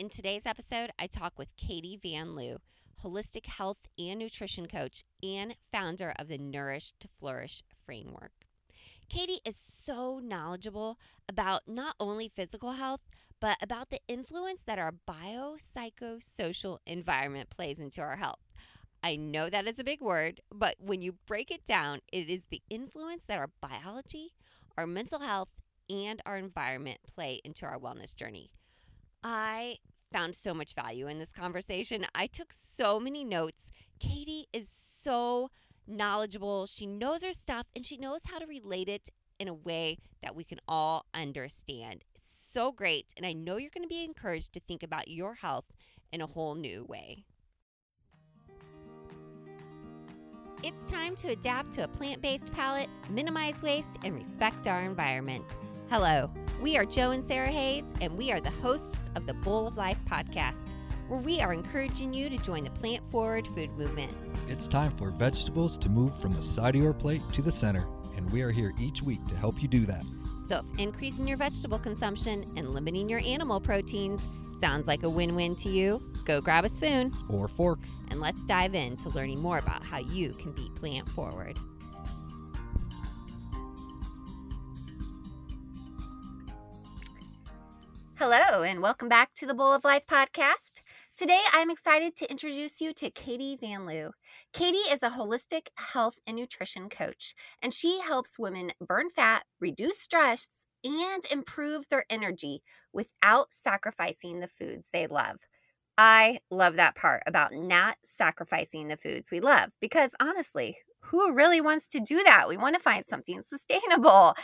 In today's episode, I talk with Katie Van Loo, holistic health and nutrition coach and founder of the Nourish to Flourish framework. Katie is so knowledgeable about not only physical health, but about the influence that our biopsychosocial environment plays into our health. I know that is a big word, but when you break it down, it is the influence that our biology, our mental health, and our environment play into our wellness journey. I found so much value in this conversation. I took so many notes. Katie is so knowledgeable. She knows her stuff and she knows how to relate it in a way that we can all understand. It's so great. And I know you're going to be encouraged to think about your health in a whole new way. It's time to adapt to a plant based palate, minimize waste, and respect our environment. Hello, we are Joe and Sarah Hayes, and we are the hosts of the Bowl of Life podcast, where we are encouraging you to join the plant forward food movement. It's time for vegetables to move from the side of your plate to the center, and we are here each week to help you do that. So, if increasing your vegetable consumption and limiting your animal proteins sounds like a win win to you, go grab a spoon or fork and let's dive into learning more about how you can be plant forward. Hello, and welcome back to the Bowl of Life podcast. Today, I'm excited to introduce you to Katie Van Loo. Katie is a holistic health and nutrition coach, and she helps women burn fat, reduce stress, and improve their energy without sacrificing the foods they love. I love that part about not sacrificing the foods we love because honestly, who really wants to do that? We want to find something sustainable.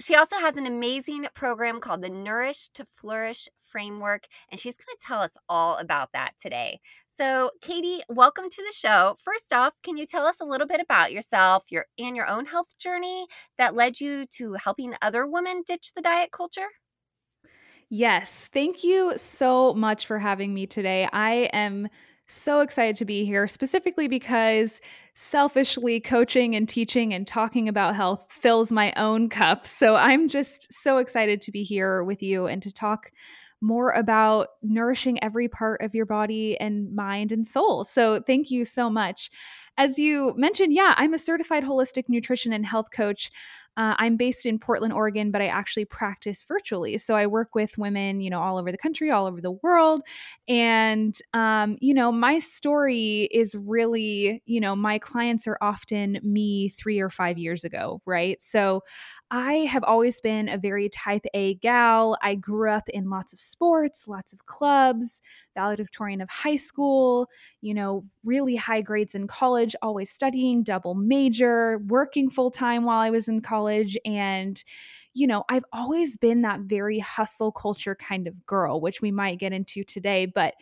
She also has an amazing program called the Nourish to Flourish Framework, and she's going to tell us all about that today. So, Katie, welcome to the show. First off, can you tell us a little bit about yourself, your and your own health journey that led you to helping other women ditch the diet culture? Yes. Thank you so much for having me today. I am so excited to be here, specifically because selfishly coaching and teaching and talking about health fills my own cup. So I'm just so excited to be here with you and to talk more about nourishing every part of your body and mind and soul. So thank you so much. As you mentioned, yeah, I'm a certified holistic nutrition and health coach. Uh, I'm based in Portland, Oregon, but I actually practice virtually. So I work with women, you know, all over the country, all over the world. And, um, you know, my story is really, you know, my clients are often me three or five years ago, right? So I have always been a very type A gal. I grew up in lots of sports, lots of clubs, valedictorian of high school, you know, really high grades in college, always studying, double major, working full time while I was in college. And, you know, I've always been that very hustle culture kind of girl, which we might get into today. But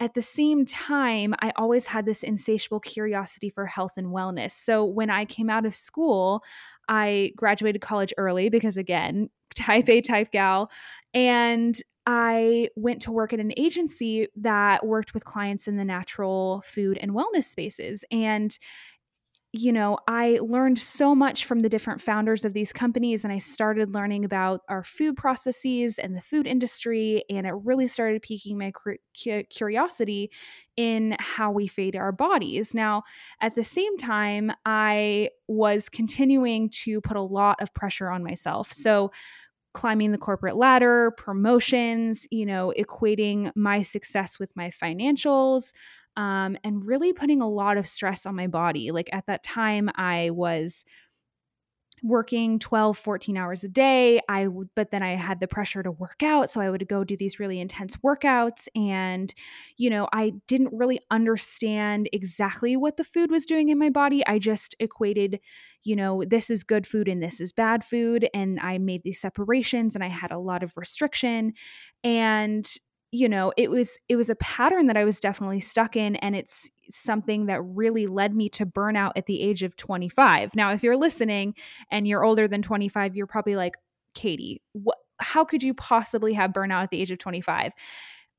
at the same time, I always had this insatiable curiosity for health and wellness. So when I came out of school, I graduated college early because, again, type A type gal. And I went to work at an agency that worked with clients in the natural food and wellness spaces. And you know, I learned so much from the different founders of these companies, and I started learning about our food processes and the food industry. And it really started piquing my curiosity in how we feed our bodies. Now, at the same time, I was continuing to put a lot of pressure on myself. So, climbing the corporate ladder, promotions, you know, equating my success with my financials, um, and really putting a lot of stress on my body. Like at that time, I was working 12 14 hours a day i but then i had the pressure to work out so i would go do these really intense workouts and you know i didn't really understand exactly what the food was doing in my body i just equated you know this is good food and this is bad food and i made these separations and i had a lot of restriction and you know it was it was a pattern that i was definitely stuck in and it's something that really led me to burnout at the age of 25 now if you're listening and you're older than 25 you're probably like katie how could you possibly have burnout at the age of 25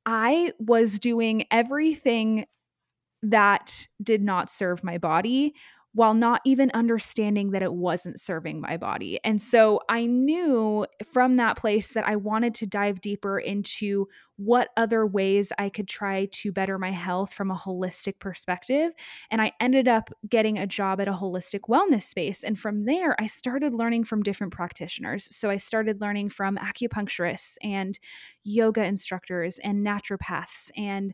i was doing everything that did not serve my body while not even understanding that it wasn't serving my body. And so I knew from that place that I wanted to dive deeper into what other ways I could try to better my health from a holistic perspective. And I ended up getting a job at a holistic wellness space. And from there, I started learning from different practitioners. So I started learning from acupuncturists and yoga instructors and naturopaths and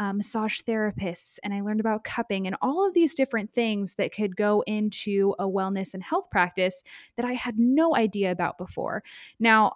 um, massage therapists, and I learned about cupping and all of these different things that could go into a wellness and health practice that I had no idea about before. Now,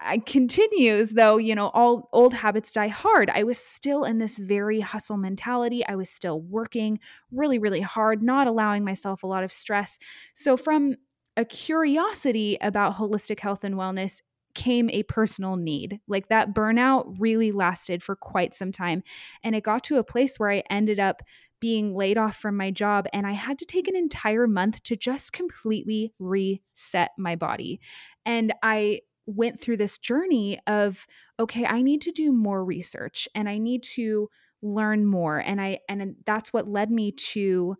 I continues though, you know, all old habits die hard. I was still in this very hustle mentality. I was still working really, really hard, not allowing myself a lot of stress. So, from a curiosity about holistic health and wellness came a personal need. Like that burnout really lasted for quite some time. And it got to a place where I ended up being laid off from my job and I had to take an entire month to just completely reset my body. And I went through this journey of okay, I need to do more research and I need to learn more and I and that's what led me to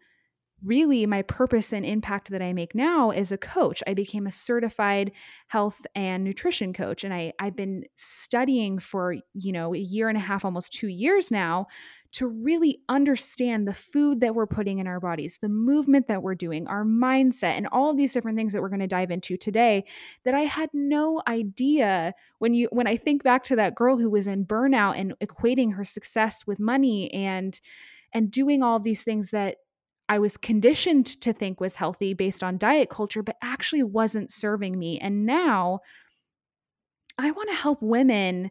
really my purpose and impact that I make now as a coach. I became a certified health and nutrition coach and I I've been studying for, you know, a year and a half almost 2 years now to really understand the food that we're putting in our bodies, the movement that we're doing, our mindset and all of these different things that we're going to dive into today that I had no idea when you when I think back to that girl who was in burnout and equating her success with money and and doing all these things that I was conditioned to think was healthy based on diet culture, but actually wasn't serving me. And now I want to help women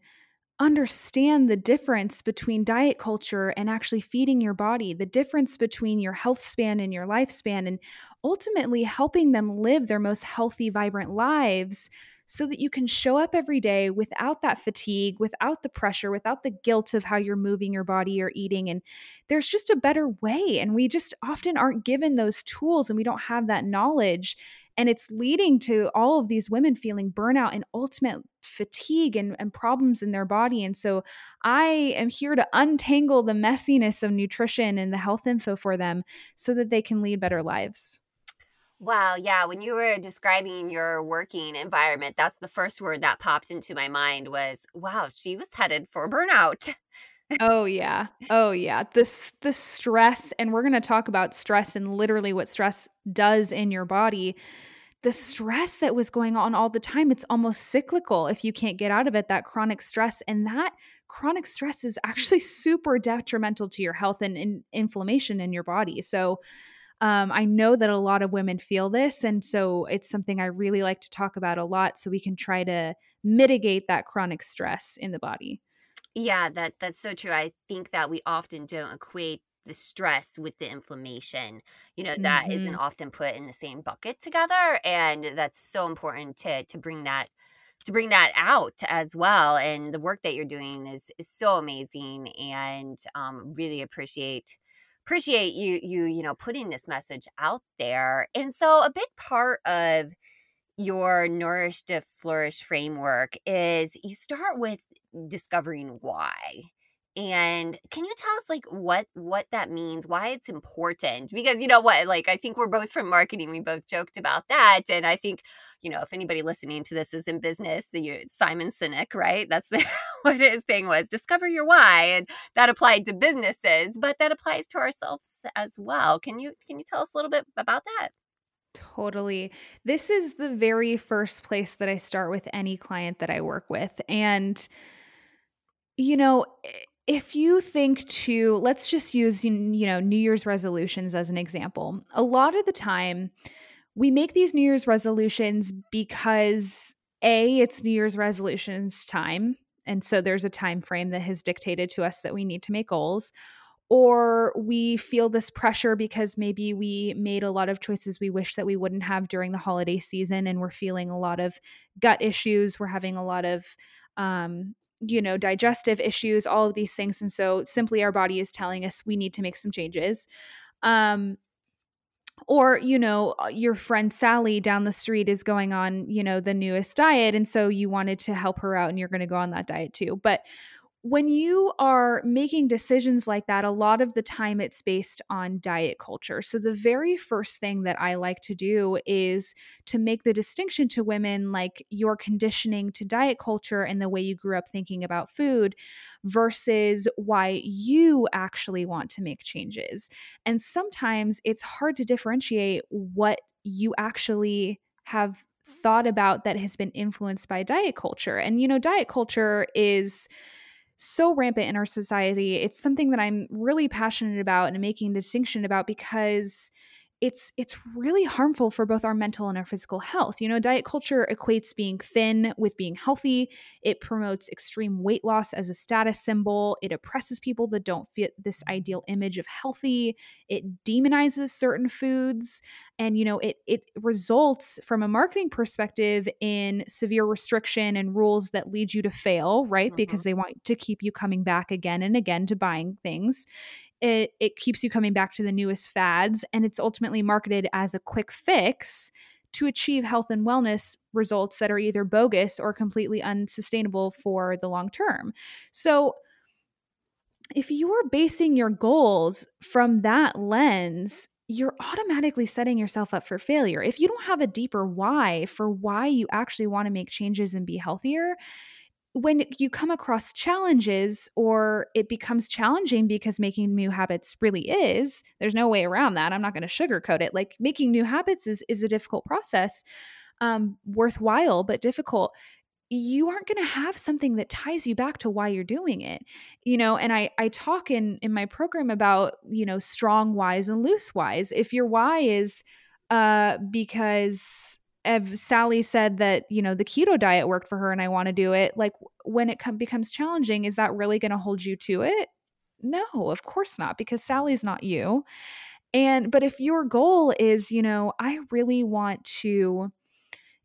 understand the difference between diet culture and actually feeding your body, the difference between your health span and your lifespan, and ultimately helping them live their most healthy, vibrant lives so that you can show up every day without that fatigue, without the pressure, without the guilt of how you're moving your body or eating. And there's just a better way. And we just often aren't given those tools and we don't have that knowledge. And it's leading to all of these women feeling burnout and ultimate fatigue and, and problems in their body. And so I am here to untangle the messiness of nutrition and the health info for them so that they can lead better lives. Wow, yeah, when you were describing your working environment, that's the first word that popped into my mind was, wow, she was headed for burnout. oh yeah. Oh yeah. This the stress and we're going to talk about stress and literally what stress does in your body. The stress that was going on all the time, it's almost cyclical if you can't get out of it that chronic stress and that chronic stress is actually super detrimental to your health and, and inflammation in your body. So um, I know that a lot of women feel this. And so it's something I really like to talk about a lot so we can try to mitigate that chronic stress in the body. Yeah, that that's so true. I think that we often don't equate the stress with the inflammation. You know, that mm-hmm. not often put in the same bucket together. And that's so important to to bring that to bring that out as well. And the work that you're doing is is so amazing and um, really appreciate appreciate you you you know putting this message out there. And so a big part of your nourish to flourish framework is you start with discovering why and can you tell us like what what that means why it's important because you know what like i think we're both from marketing we both joked about that and i think you know if anybody listening to this is in business you, uh, simon sinek right that's what his thing was discover your why and that applied to businesses but that applies to ourselves as well can you can you tell us a little bit about that Totally. This is the very first place that I start with any client that I work with. And, you know, eh, if you think to let's just use you know new year's resolutions as an example. A lot of the time we make these new year's resolutions because a it's new year's resolutions time and so there's a time frame that has dictated to us that we need to make goals. Or we feel this pressure because maybe we made a lot of choices we wish that we wouldn't have during the holiday season and we're feeling a lot of gut issues we're having a lot of um, you know, digestive issues, all of these things. And so simply our body is telling us we need to make some changes. Um, or, you know, uh, your friend Sally down the street is going on, you know, the newest diet. And so you wanted to help her out and you're going to go on that diet too. But when you are making decisions like that, a lot of the time it's based on diet culture. So, the very first thing that I like to do is to make the distinction to women like your conditioning to diet culture and the way you grew up thinking about food versus why you actually want to make changes. And sometimes it's hard to differentiate what you actually have thought about that has been influenced by diet culture. And, you know, diet culture is so rampant in our society. It's something that I'm really passionate about and making distinction about because it's it's really harmful for both our mental and our physical health. You know, diet culture equates being thin with being healthy. It promotes extreme weight loss as a status symbol. It oppresses people that don't fit this ideal image of healthy. It demonizes certain foods and you know, it it results from a marketing perspective in severe restriction and rules that lead you to fail, right? Mm-hmm. Because they want to keep you coming back again and again to buying things it it keeps you coming back to the newest fads and it's ultimately marketed as a quick fix to achieve health and wellness results that are either bogus or completely unsustainable for the long term. So if you're basing your goals from that lens, you're automatically setting yourself up for failure. If you don't have a deeper why for why you actually want to make changes and be healthier, when you come across challenges or it becomes challenging because making new habits really is there's no way around that i'm not going to sugarcoat it like making new habits is is a difficult process um worthwhile but difficult. You aren't going to have something that ties you back to why you're doing it you know and i i talk in in my program about you know strong whys and loose whys. If your why is uh because if Sally said that, you know, the keto diet worked for her and I want to do it, like when it com- becomes challenging, is that really going to hold you to it? No, of course not, because Sally's not you. And, but if your goal is, you know, I really want to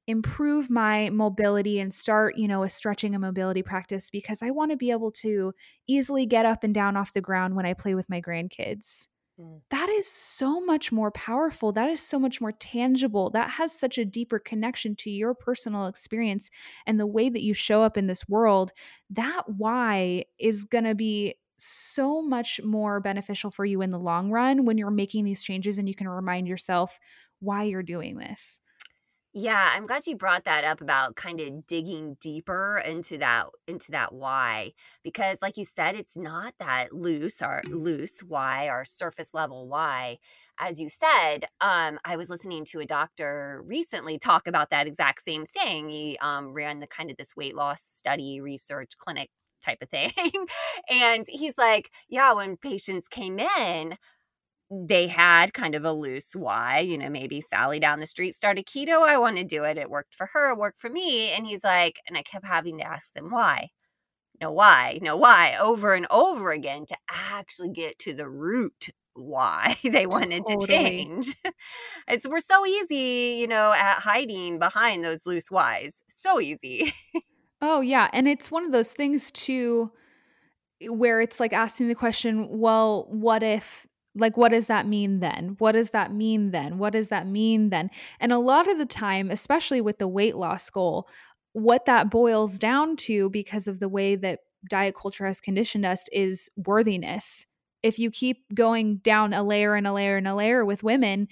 improve my mobility and start, you know, a stretching and mobility practice because I want to be able to easily get up and down off the ground when I play with my grandkids. Mm. That is so much more powerful. That is so much more tangible. That has such a deeper connection to your personal experience and the way that you show up in this world. That why is going to be so much more beneficial for you in the long run when you're making these changes and you can remind yourself why you're doing this. Yeah, I'm glad you brought that up about kind of digging deeper into that into that why because like you said it's not that loose or loose why or surface level why. As you said um, I was listening to a doctor recently talk about that exact same thing. He um, ran the kind of this weight loss study research clinic type of thing. And he's like yeah when patients came in they had kind of a loose why, you know, maybe Sally down the street started keto. I want to do it. It worked for her, it worked for me. And he's like, and I kept having to ask them why. No, why? No, why? Over and over again to actually get to the root why they wanted totally. to change. it's we're so easy, you know, at hiding behind those loose whys. So easy. oh yeah, and it's one of those things too where it's like asking the question, well, what if like, what does that mean then? What does that mean then? What does that mean then? And a lot of the time, especially with the weight loss goal, what that boils down to because of the way that diet culture has conditioned us is worthiness. If you keep going down a layer and a layer and a layer with women,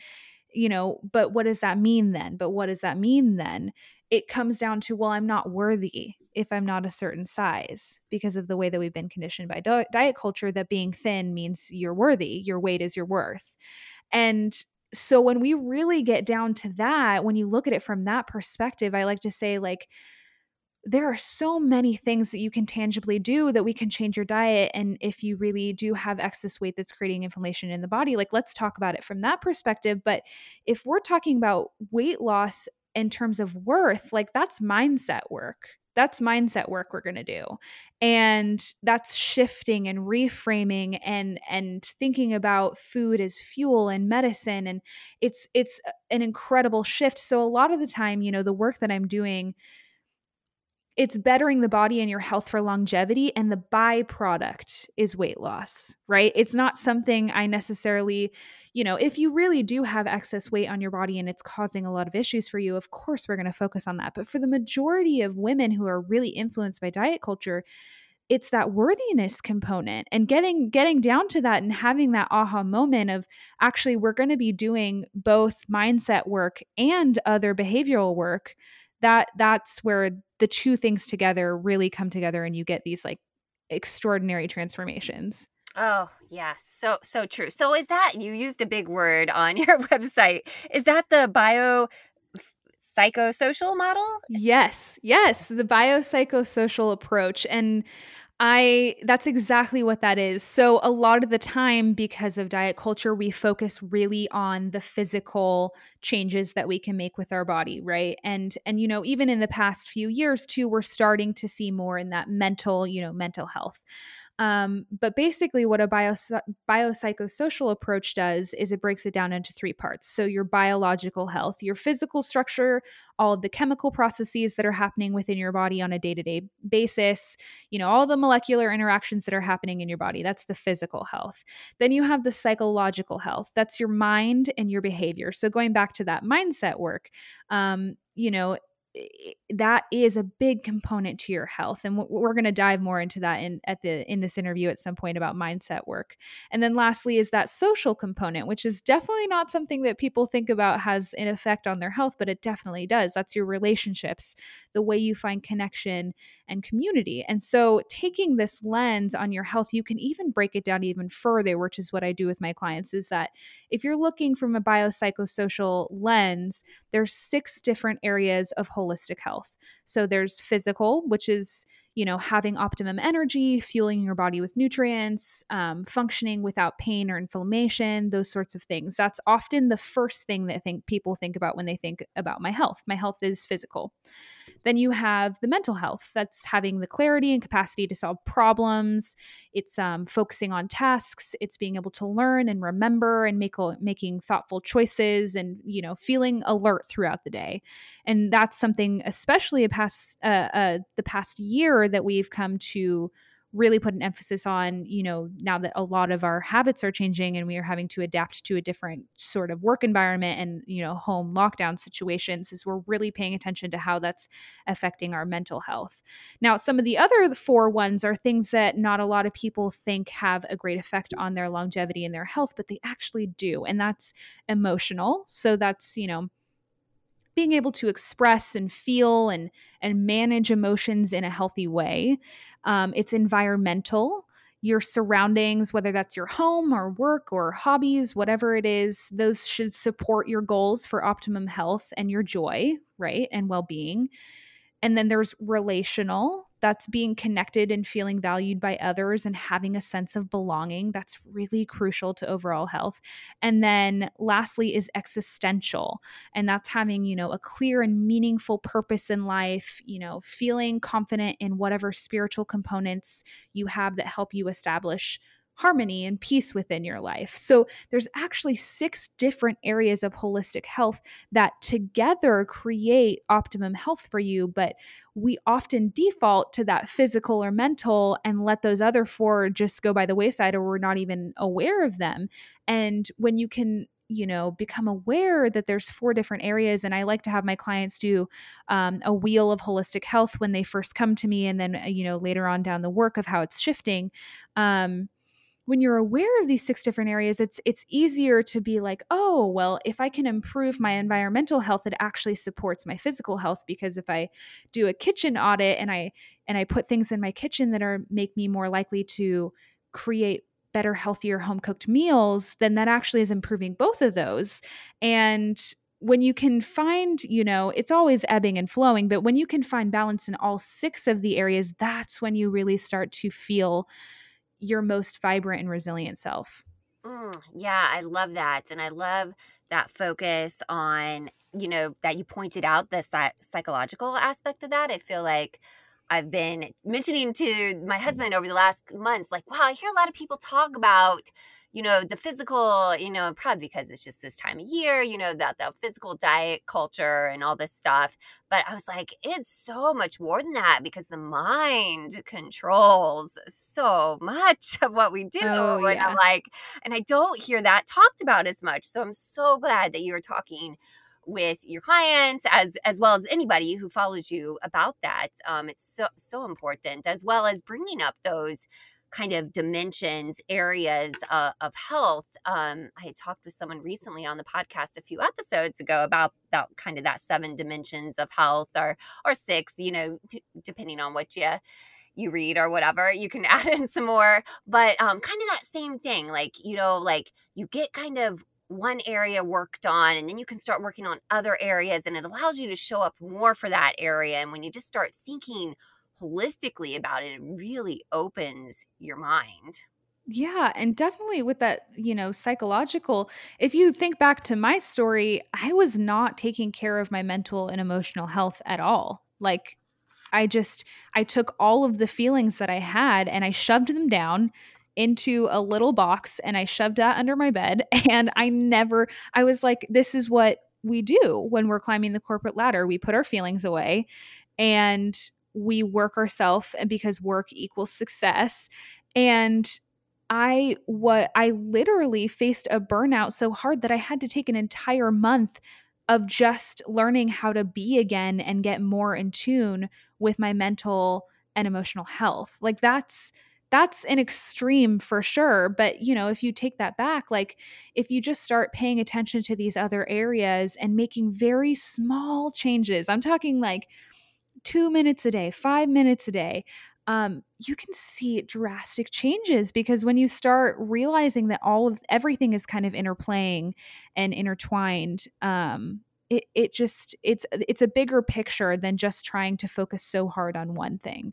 you know, but what does that mean then? But what does that mean then? It comes down to, well, I'm not worthy if I'm not a certain size because of the way that we've been conditioned by di- diet culture that being thin means you're worthy, your weight is your worth. And so when we really get down to that, when you look at it from that perspective, I like to say, like, there are so many things that you can tangibly do that we can change your diet. And if you really do have excess weight that's creating inflammation in the body, like let's talk about it from that perspective. But if we're talking about weight loss in terms of worth, like that's mindset work. That's mindset work we're going to do. And that's shifting and reframing and and thinking about food as fuel and medicine. And it's it's an incredible shift. So a lot of the time you know the work that i'm doing it's bettering the body and your health for longevity and the byproduct is weight loss right? It's not something i necessarily you know, if you really do have excess weight on your body and it's causing a lot of issues for you, of course we're going to focus on that. But for the majority of women who are really influenced by diet culture, it's that worthiness component and getting getting down to that and having that aha moment of actually we're going to be doing both mindset work and other behavioral work that that's where the two things together really come together and you get these like extraordinary transformations Oh, yeah. So, so true. So, is that you used a big word on your website? Is that the bio psychosocial model? Yes. Yes. The biopsychosocial approach. And I that's exactly what that is. So a lot of the time because of diet culture we focus really on the physical changes that we can make with our body, right? And and you know even in the past few years too we're starting to see more in that mental, you know, mental health. Um, but basically, what a bio, biopsychosocial approach does is it breaks it down into three parts. So, your biological health, your physical structure, all of the chemical processes that are happening within your body on a day to day basis, you know, all the molecular interactions that are happening in your body. That's the physical health. Then you have the psychological health, that's your mind and your behavior. So, going back to that mindset work, um, you know, that is a big component to your health and we're going to dive more into that in at the in this interview at some point about mindset work. And then lastly is that social component which is definitely not something that people think about has an effect on their health but it definitely does. That's your relationships the way you find connection and community. And so taking this lens on your health you can even break it down even further which is what i do with my clients is that if you're looking from a biopsychosocial lens there's six different areas of holistic health. So there's physical, which is you know having optimum energy fueling your body with nutrients um, functioning without pain or inflammation those sorts of things that's often the first thing that I think people think about when they think about my health my health is physical then you have the mental health that's having the clarity and capacity to solve problems. It's um, focusing on tasks. It's being able to learn and remember and make making thoughtful choices and you know feeling alert throughout the day. And that's something, especially a past uh, uh, the past year, that we've come to really put an emphasis on, you know, now that a lot of our habits are changing and we are having to adapt to a different sort of work environment and, you know, home lockdown situations, is we're really paying attention to how that's affecting our mental health. Now, some of the other four ones are things that not a lot of people think have a great effect on their longevity and their health, but they actually do. And that's emotional. So that's, you know, being able to express and feel and and manage emotions in a healthy way. Um, it's environmental. Your surroundings, whether that's your home or work or hobbies, whatever it is, those should support your goals for optimum health and your joy, right? And well being. And then there's relational that's being connected and feeling valued by others and having a sense of belonging. That's really crucial to overall health. And then lastly is existential. And that's having, you know, a clear and meaningful purpose in life, you know, feeling confident in whatever spiritual components you have that help you establish harmony and peace within your life. So there's actually six different areas of holistic health that together create optimum health for you, but we often default to that physical or mental and let those other four just go by the wayside or we're not even aware of them. And when you can you know become aware that there's four different areas and i like to have my clients do um, a wheel of holistic health when they first come to me and then uh, you know later on down the work of how it's shifting um, when you're aware of these six different areas it's it's easier to be like oh well if i can improve my environmental health it actually supports my physical health because if i do a kitchen audit and i and i put things in my kitchen that are make me more likely to create better healthier home cooked meals then that actually is improving both of those. And when you can find, you know, it's always ebbing and flowing, but when you can find balance in all six of the areas, that's when you really start to feel your most vibrant and resilient self. Mm, yeah, I love that. And I love that focus on, you know, that you pointed out the psychological aspect of that. I feel like I've been mentioning to my husband over the last months, like, wow, I hear a lot of people talk about you know, the physical, you know, probably because it's just this time of year, you know, that the physical diet culture and all this stuff. But I was like, it's so much more than that because the mind controls so much of what we do. Oh, and yeah. I'm like, and I don't hear that talked about as much. So I'm so glad that you're talking with your clients as as well as anybody who follows you about that. Um, it's so so important, as well as bringing up those kind of dimensions, areas uh, of health. Um, I talked with someone recently on the podcast a few episodes ago about about kind of that seven dimensions of health, or or six, you know, depending on what you you read or whatever you can add in some more but um kind of that same thing like you know like you get kind of one area worked on and then you can start working on other areas and it allows you to show up more for that area and when you just start thinking holistically about it, it really opens your mind. Yeah, and definitely with that, you know, psychological. If you think back to my story, I was not taking care of my mental and emotional health at all. Like I just I took all of the feelings that I had and I shoved them down into a little box and I shoved that under my bed and I never I was like this is what we do when we're climbing the corporate ladder. We put our feelings away and we work ourselves and because work equals success and I what I literally faced a burnout so hard that I had to take an entire month of just learning how to be again and get more in tune with my mental and emotional health. Like that's that's an extreme for sure, but you know, if you take that back, like if you just start paying attention to these other areas and making very small changes. I'm talking like two minutes a day, five minutes a day, um, you can see drastic changes because when you start realizing that all of everything is kind of interplaying and intertwined, um, it it just it's it's a bigger picture than just trying to focus so hard on one thing.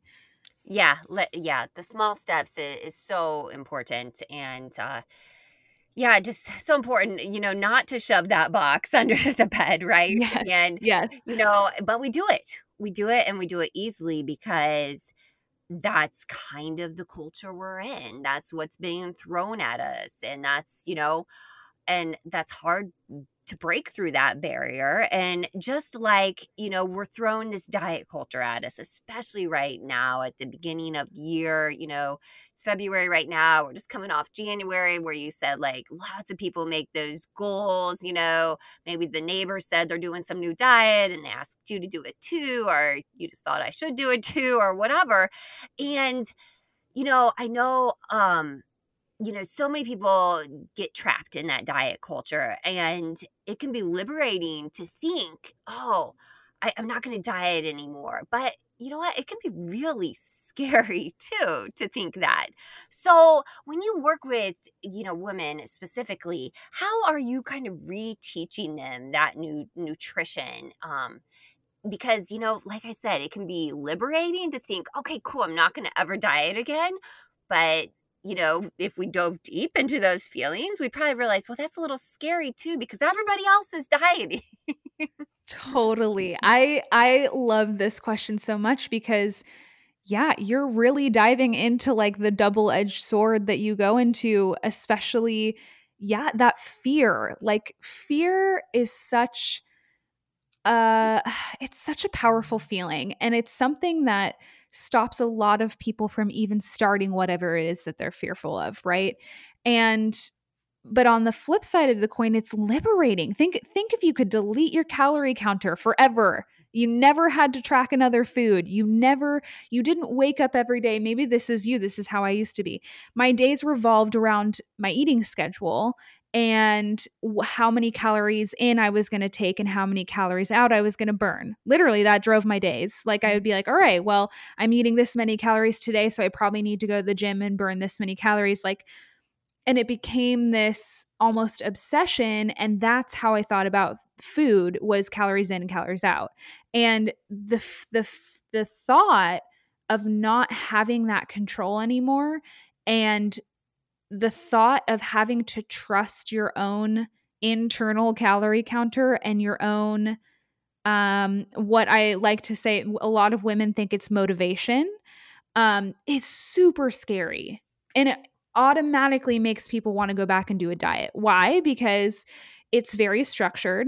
Yeah, le- yeah, the small steps is, is so important and. Uh, yeah, just so important, you know, not to shove that box under the bed, right? Yes. And, yes. you know, but we do it we do it and we do it easily because that's kind of the culture we're in. That's what's being thrown at us. And that's, you know, and that's hard to break through that barrier. And just like, you know, we're throwing this diet culture at us, especially right now at the beginning of the year. You know, it's February right now. We're just coming off January where you said like lots of people make those goals. You know, maybe the neighbor said they're doing some new diet and they asked you to do it too, or you just thought I should do it too, or whatever. And, you know, I know, um, you know, so many people get trapped in that diet culture, and it can be liberating to think, oh, I, am not going to diet anymore. But you know what? It can be really scary too to think that. So, when you work with, you know, women specifically, how are you kind of reteaching them that new nutrition? Um, because, you know, like I said, it can be liberating to think, okay, cool, I'm not going to ever diet again. But you know, if we dove deep into those feelings, we'd probably realize, well, that's a little scary too, because everybody else is dieting. totally. I I love this question so much because yeah, you're really diving into like the double-edged sword that you go into, especially yeah, that fear. Like fear is such uh it's such a powerful feeling and it's something that stops a lot of people from even starting whatever it is that they're fearful of, right? And but on the flip side of the coin it's liberating. Think think if you could delete your calorie counter forever. You never had to track another food. You never, you didn't wake up every day. Maybe this is you. This is how I used to be. My days revolved around my eating schedule and how many calories in I was going to take and how many calories out I was going to burn. Literally, that drove my days. Like, I would be like, all right, well, I'm eating this many calories today, so I probably need to go to the gym and burn this many calories. Like, and it became this almost obsession. And that's how I thought about food was calories in and calories out. And the, the, the thought of not having that control anymore and the thought of having to trust your own internal calorie counter and your own um what i like to say a lot of women think it's motivation um is super scary. And it automatically makes people want to go back and do a diet. Why? Because it's very structured.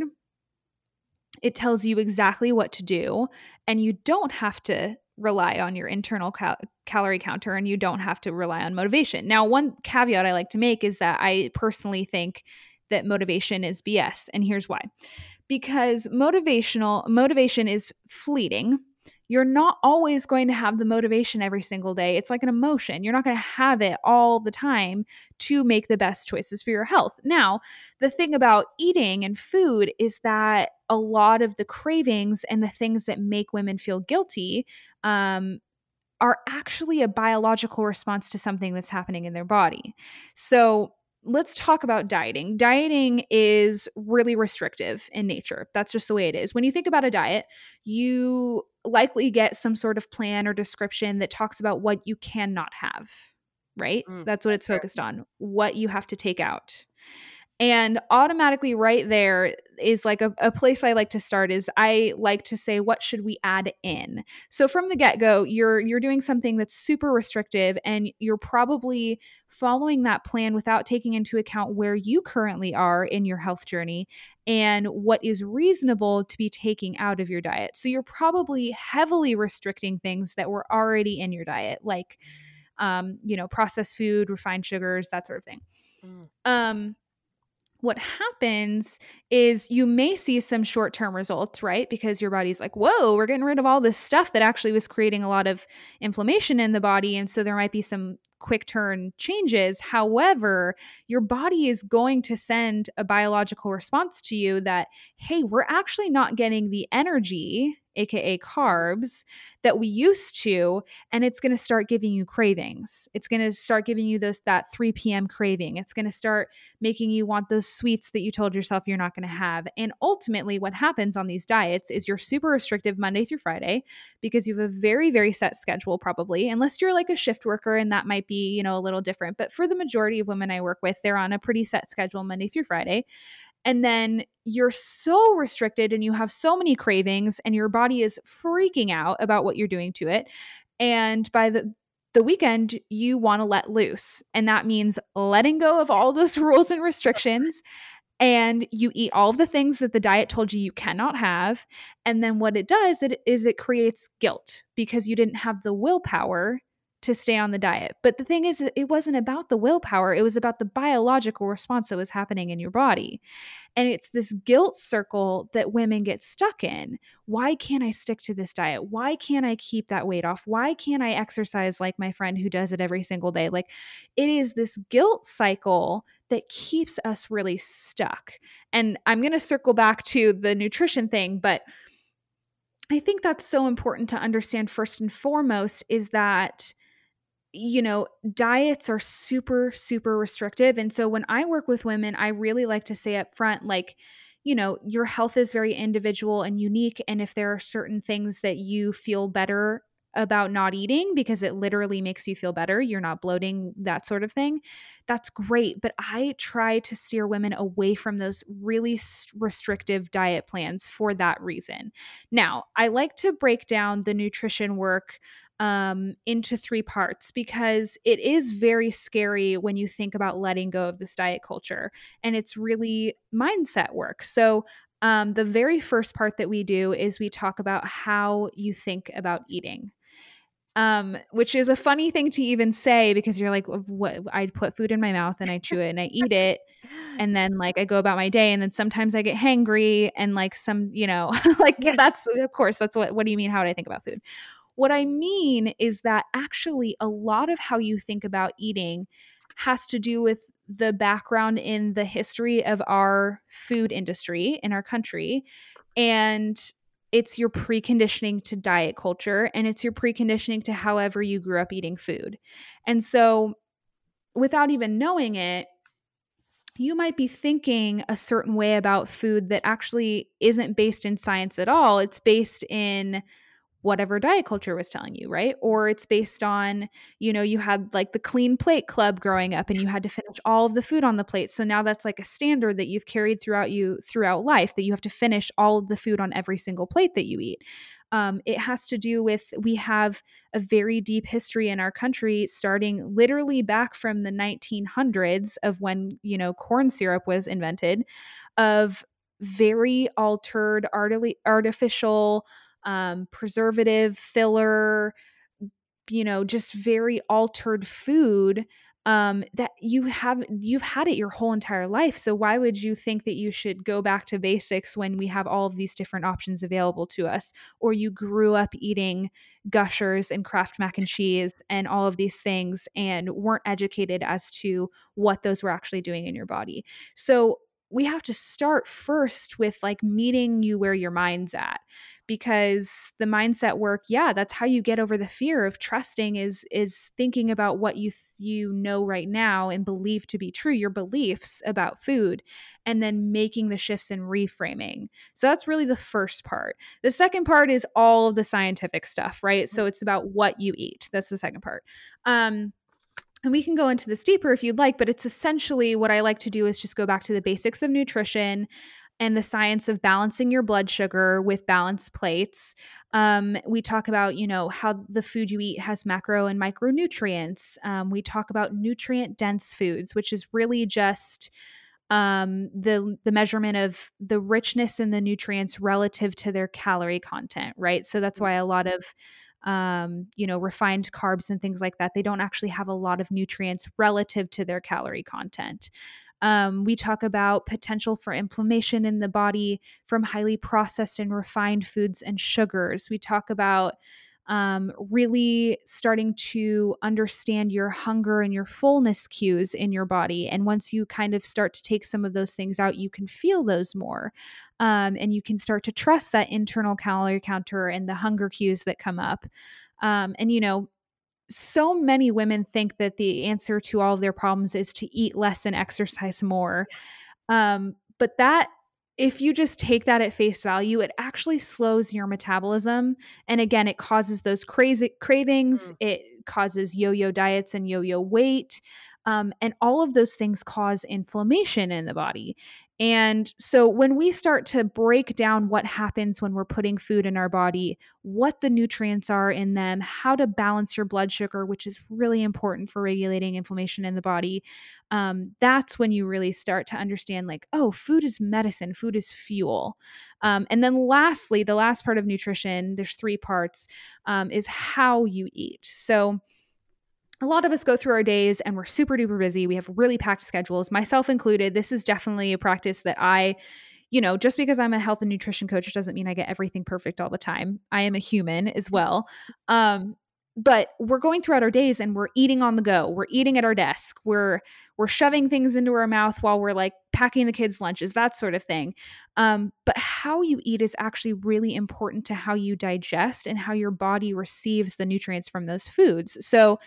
It tells you exactly what to do and you don't have to rely on your internal cal- calorie counter and you don't have to rely on motivation. Now, one caveat I like to make is that I personally think that motivation is BS, and here's why. because motivational motivation is fleeting you're not always going to have the motivation every single day. It's like an emotion. You're not going to have it all the time to make the best choices for your health. Now, the thing about eating and food is that a lot of the cravings and the things that make women feel guilty um, are actually a biological response to something that's happening in their body. So, let's talk about dieting. Dieting is really restrictive in nature. That's just the way it is. When you think about a diet, you likely get some sort of plan or description that talks about what you cannot have, right? Mm, that's what it's focused on, what you have to take out. And automatically, right there is like a, a, place I like to start. Is I like to say, what should we add in? So from the get go, you're you're doing something that's super restrictive, and you're probably following that plan without taking into account where you currently are in your health journey and what is reasonable to be taking out of your diet. So you're probably heavily restricting things that were already in your diet, like um, you know, processed food, refined sugars, that sort of thing. Mm. Um what happens is you may see some short term results, right? Because your body's like, whoa, we're getting rid of all this stuff that actually was creating a lot of inflammation in the body. And so there might be some quick turn changes. However, your body is going to send a biological response to you that, hey, we're actually not getting the energy aka carbs, that we used to, and it's going to start giving you cravings. It's going to start giving you those that 3 p.m. craving. It's going to start making you want those sweets that you told yourself you're not going to have. And ultimately, what happens on these diets is you're super restrictive Monday through Friday because you have a very, very set schedule, probably, unless you're like a shift worker and that might be, you know, a little different. But for the majority of women I work with, they're on a pretty set schedule Monday through Friday and then you're so restricted and you have so many cravings and your body is freaking out about what you're doing to it. And by the the weekend you want to let loose. And that means letting go of all those rules and restrictions. And you eat all of the things that the diet told you you cannot have. And then what it does it is it creates guilt because you didn't have the willpower to stay on the diet. But the thing is, it wasn't about the willpower, it was about the biological response that was happening in your body. And it's this guilt circle that women get stuck in. Why can't I stick to this diet? Why can't I keep that weight off? Why can't I exercise like my friend who does it every single day? Like it is this guilt cycle that keeps us really stuck. And I'm going to circle back to the nutrition thing, but I think that's so important to understand first and foremost is that you know, diets are super, super restrictive. And so when I work with women, I really like to say up front, like, you know, your health is very individual and unique. And if there are certain things that you feel better about not eating because it literally makes you feel better, you're not bloating, that sort of thing, that's great. But I try to steer women away from those really restrictive diet plans for that reason. Now, I like to break down the nutrition work um, into three parts because it is very scary when you think about letting go of this diet culture. And it's really mindset work. So, um, the very first part that we do is we talk about how you think about eating. Um, which is a funny thing to even say because you're like, what? I put food in my mouth and I chew it and I eat it, and then like I go about my day, and then sometimes I get hangry and like some, you know, like yeah. that's of course that's what. What do you mean? How do I think about food? What I mean is that actually a lot of how you think about eating has to do with the background in the history of our food industry in our country. And it's your preconditioning to diet culture and it's your preconditioning to however you grew up eating food. And so, without even knowing it, you might be thinking a certain way about food that actually isn't based in science at all. It's based in whatever diet culture was telling you, right? Or it's based on, you know, you had like the clean plate club growing up and you had to finish all of the food on the plate. So now that's like a standard that you've carried throughout you throughout life that you have to finish all of the food on every single plate that you eat. Um, it has to do with we have a very deep history in our country starting literally back from the 1900s of when you know corn syrup was invented of very altered artificial um, preservative, filler, you know, just very altered food um, that you have you've had it your whole entire life. So why would you think that you should go back to basics when we have all of these different options available to us? Or you grew up eating gushers and Kraft mac and cheese and all of these things and weren't educated as to what those were actually doing in your body. So we have to start first with like meeting you where your mind's at because the mindset work yeah that's how you get over the fear of trusting is is thinking about what you th- you know right now and believe to be true your beliefs about food and then making the shifts and reframing. So that's really the first part. The second part is all of the scientific stuff right? So it's about what you eat. That's the second part. Um and we can go into this deeper if you'd like, but it's essentially what I like to do is just go back to the basics of nutrition and the science of balancing your blood sugar with balanced plates. Um, we talk about, you know, how the food you eat has macro and micronutrients. Um, we talk about nutrient dense foods, which is really just um, the the measurement of the richness in the nutrients relative to their calorie content, right? So that's why a lot of um, you know, refined carbs and things like that, they don't actually have a lot of nutrients relative to their calorie content. Um, we talk about potential for inflammation in the body from highly processed and refined foods and sugars. We talk about um, really starting to understand your hunger and your fullness cues in your body. And once you kind of start to take some of those things out, you can feel those more. Um, and you can start to trust that internal calorie counter and the hunger cues that come up. Um, and, you know, so many women think that the answer to all of their problems is to eat less and exercise more. Um, but that if you just take that at face value, it actually slows your metabolism. And again, it causes those crazy cravings. Mm. It causes yo yo diets and yo yo weight. Um, and all of those things cause inflammation in the body. And so when we start to break down what happens when we're putting food in our body, what the nutrients are in them, how to balance your blood sugar, which is really important for regulating inflammation in the body, um, that's when you really start to understand like, oh, food is medicine, food is fuel. Um, and then lastly, the last part of nutrition, there's three parts, um, is how you eat. So, a lot of us go through our days and we're super duper busy. We have really packed schedules, myself included. This is definitely a practice that I, you know, just because I'm a health and nutrition coach doesn't mean I get everything perfect all the time. I am a human as well. Um, but we're going throughout our days and we're eating on the go. We're eating at our desk. We're we're shoving things into our mouth while we're like packing the kids' lunches, that sort of thing. Um, but how you eat is actually really important to how you digest and how your body receives the nutrients from those foods. So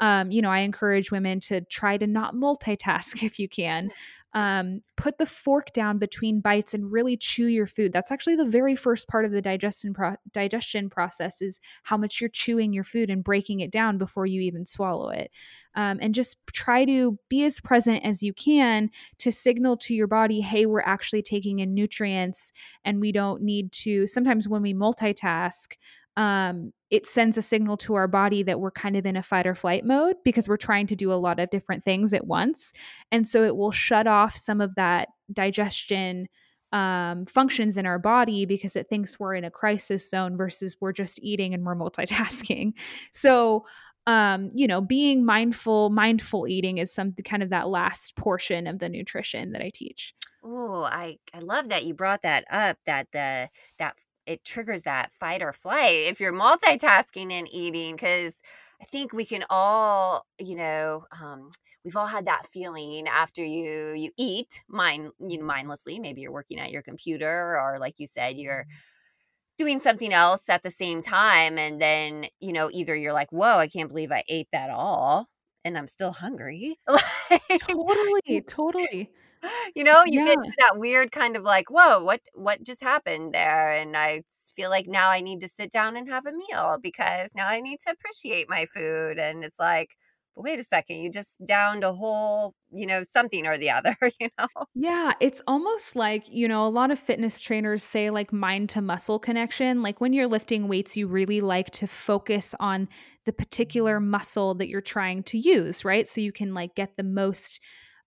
um, you know, I encourage women to try to not multitask if you can. Um, put the fork down between bites and really chew your food. That's actually the very first part of the digestion pro- digestion process is how much you're chewing your food and breaking it down before you even swallow it. Um, and just try to be as present as you can to signal to your body, hey, we're actually taking in nutrients and we don't need to. Sometimes when we multitask, um, it sends a signal to our body that we're kind of in a fight or flight mode because we're trying to do a lot of different things at once. And so it will shut off some of that digestion um, functions in our body because it thinks we're in a crisis zone versus we're just eating and we're multitasking. So, um, you know, being mindful, mindful eating is some kind of that last portion of the nutrition that I teach. Oh, I I love that you brought that up. That the that it triggers that fight or flight if you're multitasking and eating because i think we can all you know um, we've all had that feeling after you you eat mind you know mindlessly maybe you're working at your computer or like you said you're mm-hmm. doing something else at the same time and then you know either you're like whoa i can't believe i ate that all and i'm still hungry totally totally you know you yeah. get that weird kind of like whoa what what just happened there? And i feel like now i need to sit down and have a meal because now i need to appreciate my food. And it's like but wait a second you just downed a whole you know something or the other you know? Yeah it's almost like you know a lot of fitness trainers say like mind to muscle connection. Like when you're lifting weights you really like to focus on the particular muscle that you're trying to use right? So you can like get the most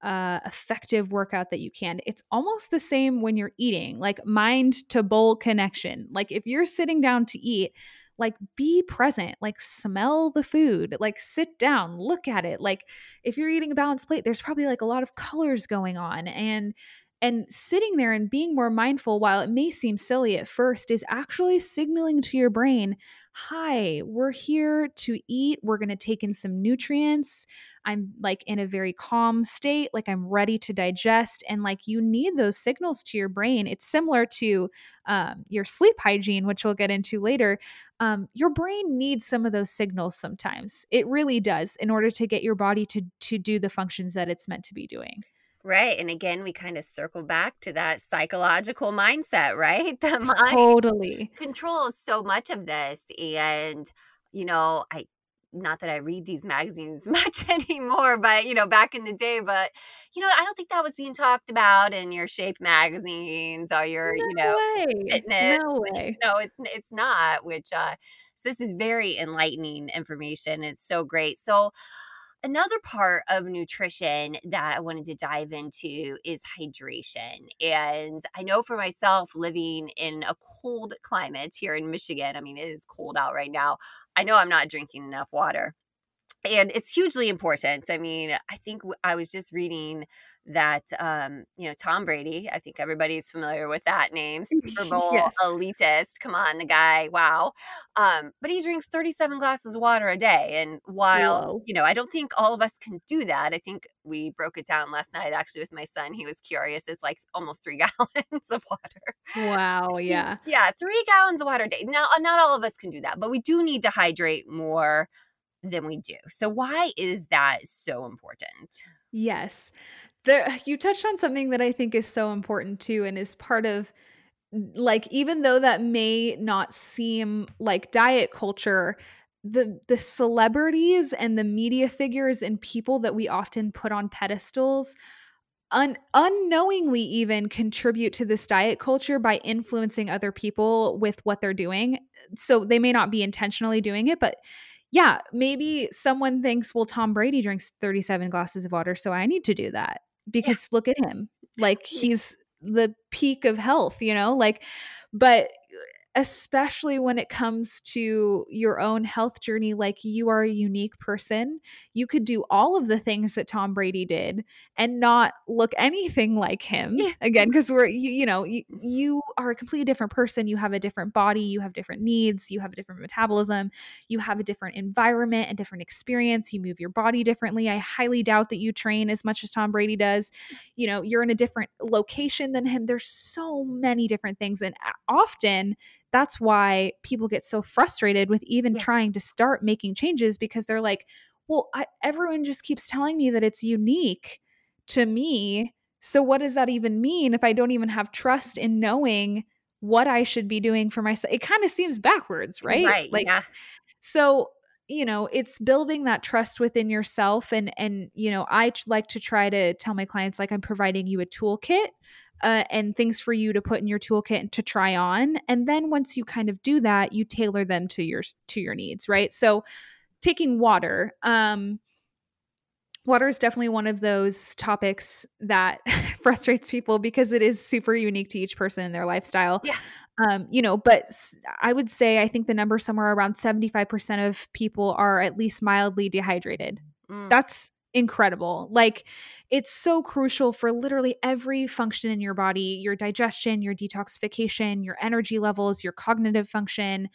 uh, effective workout that you can. It's almost the same when you're eating, like mind to bowl connection. Like if you're sitting down to eat, like be present like smell the food like sit down look at it like if you're eating a balanced plate there's probably like a lot of colors going on and and sitting there and being more mindful while it may seem silly at first is actually signaling to your brain hi we're here to eat we're going to take in some nutrients I'm like in a very calm state, like I'm ready to digest. And like you need those signals to your brain. It's similar to um, your sleep hygiene, which we'll get into later. Um, your brain needs some of those signals sometimes. It really does in order to get your body to to do the functions that it's meant to be doing. Right. And again, we kind of circle back to that psychological mindset, right? The mind totally controls so much of this. And, you know, I not that I read these magazines much anymore, but you know, back in the day, but you know, I don't think that was being talked about in your shape magazines or your, no you know, way. fitness. No way. No, it's it's not, which uh so this is very enlightening information. It's so great. So another part of nutrition that I wanted to dive into is hydration. And I know for myself, living in a cold climate here in Michigan, I mean, it is cold out right now. I know I'm not drinking enough water. And it's hugely important. I mean, I think I was just reading that um, you know Tom Brady. I think everybody's familiar with that name, Super Bowl yes. elitist. Come on, the guy, wow! Um, but he drinks 37 glasses of water a day, and while Whoa. you know, I don't think all of us can do that. I think we broke it down last night actually with my son. He was curious. It's like almost three gallons of water. Wow! Yeah, yeah, three gallons of water a day. Now, not all of us can do that, but we do need to hydrate more than we do. So, why is that so important? Yes there you touched on something that I think is so important too and is part of like even though that may not seem like diet culture the the celebrities and the media figures and people that we often put on pedestals un- unknowingly even contribute to this diet culture by influencing other people with what they're doing. So they may not be intentionally doing it but yeah maybe someone thinks well Tom Brady drinks 37 glasses of water so I need to do that because yeah. look at him. Like he's the peak of health, you know? Like but especially when it comes to your own health journey like you are a unique person you could do all of the things that tom brady did and not look anything like him yeah. again because we're you, you know you, you are a completely different person you have a different body you have different needs you have a different metabolism you have a different environment and different experience you move your body differently i highly doubt that you train as much as tom brady does you know you're in a different location than him there's so many different things and uh, often that's why people get so frustrated with even yeah. trying to start making changes because they're like, well, I, everyone just keeps telling me that it's unique to me. So, what does that even mean if I don't even have trust in knowing what I should be doing for myself? It kind of seems backwards, right? Right. Like, yeah. so you know it's building that trust within yourself and and you know i like to try to tell my clients like i'm providing you a toolkit uh, and things for you to put in your toolkit to try on and then once you kind of do that you tailor them to your to your needs right so taking water um water is definitely one of those topics that frustrates people because it is super unique to each person and their lifestyle yeah um, you know, but I would say I think the number somewhere around 75% of people are at least mildly dehydrated. Mm. That's incredible. Like it's so crucial for literally every function in your body your digestion, your detoxification, your energy levels, your cognitive function,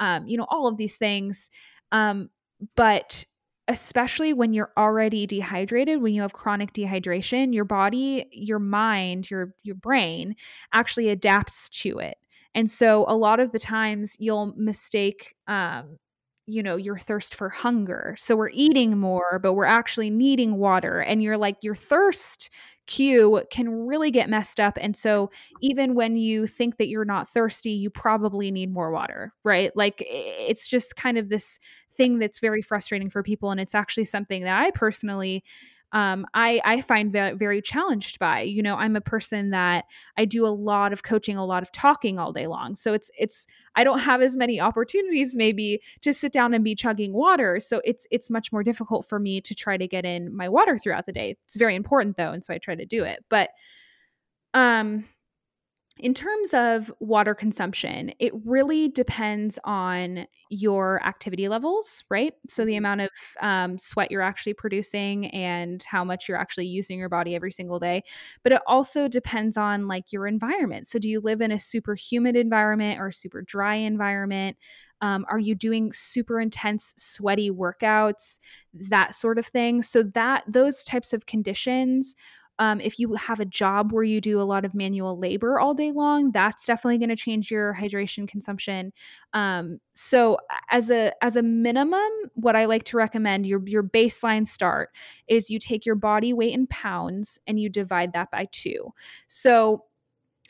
um, you know, all of these things. Um, but especially when you're already dehydrated when you have chronic dehydration your body your mind your your brain actually adapts to it and so a lot of the times you'll mistake um, you know your thirst for hunger. So we're eating more but we're actually needing water. And you're like your thirst cue can really get messed up. And so even when you think that you're not thirsty you probably need more water right? Like it's just kind of this thing that's very frustrating for people. And it's actually something that i personally um, I, I find very, very challenged by. You know, I'm a person that I do a lot of coaching, a lot of talking all day long. So it's it's I don't have as many opportunities maybe to sit down and be chugging water. So it's it's much more difficult for me to try to get in my water throughout the day. It's very important though, and so I try to do it. But um in terms of water consumption, it really depends on your activity levels, right? So, the amount of um, sweat you're actually producing and how much you're actually using your body every single day. But it also depends on like your environment. So, do you live in a super humid environment or a super dry environment? Um, are you doing super intense sweaty workouts that sort of thing so that those types of conditions um, if you have a job where you do a lot of manual labor all day long, that's definitely going to change your hydration consumption. Um, so as a as a minimum, what I like to recommend your your baseline start is you take your body weight in pounds and you divide that by two. So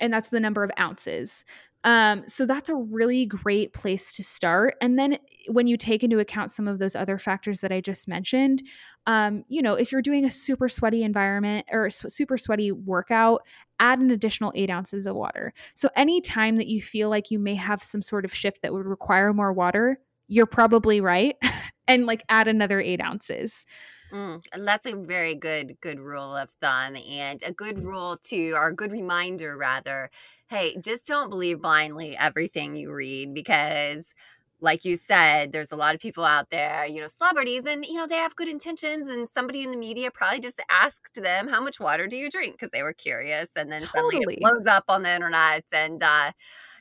and that's the number of ounces. Um, so that's a really great place to start. And then when you take into account some of those other factors that I just mentioned, um, you know, if you're doing a super sweaty environment or super sweaty workout, add an additional eight ounces of water. So anytime that you feel like you may have some sort of shift that would require more water, you're probably right. and like add another eight ounces. Mm, that's a very good good rule of thumb and a good rule to or a good reminder rather hey just don't believe blindly everything you read because like you said there's a lot of people out there you know celebrities and you know they have good intentions and somebody in the media probably just asked them how much water do you drink because they were curious and then totally. suddenly it blows up on the internet and uh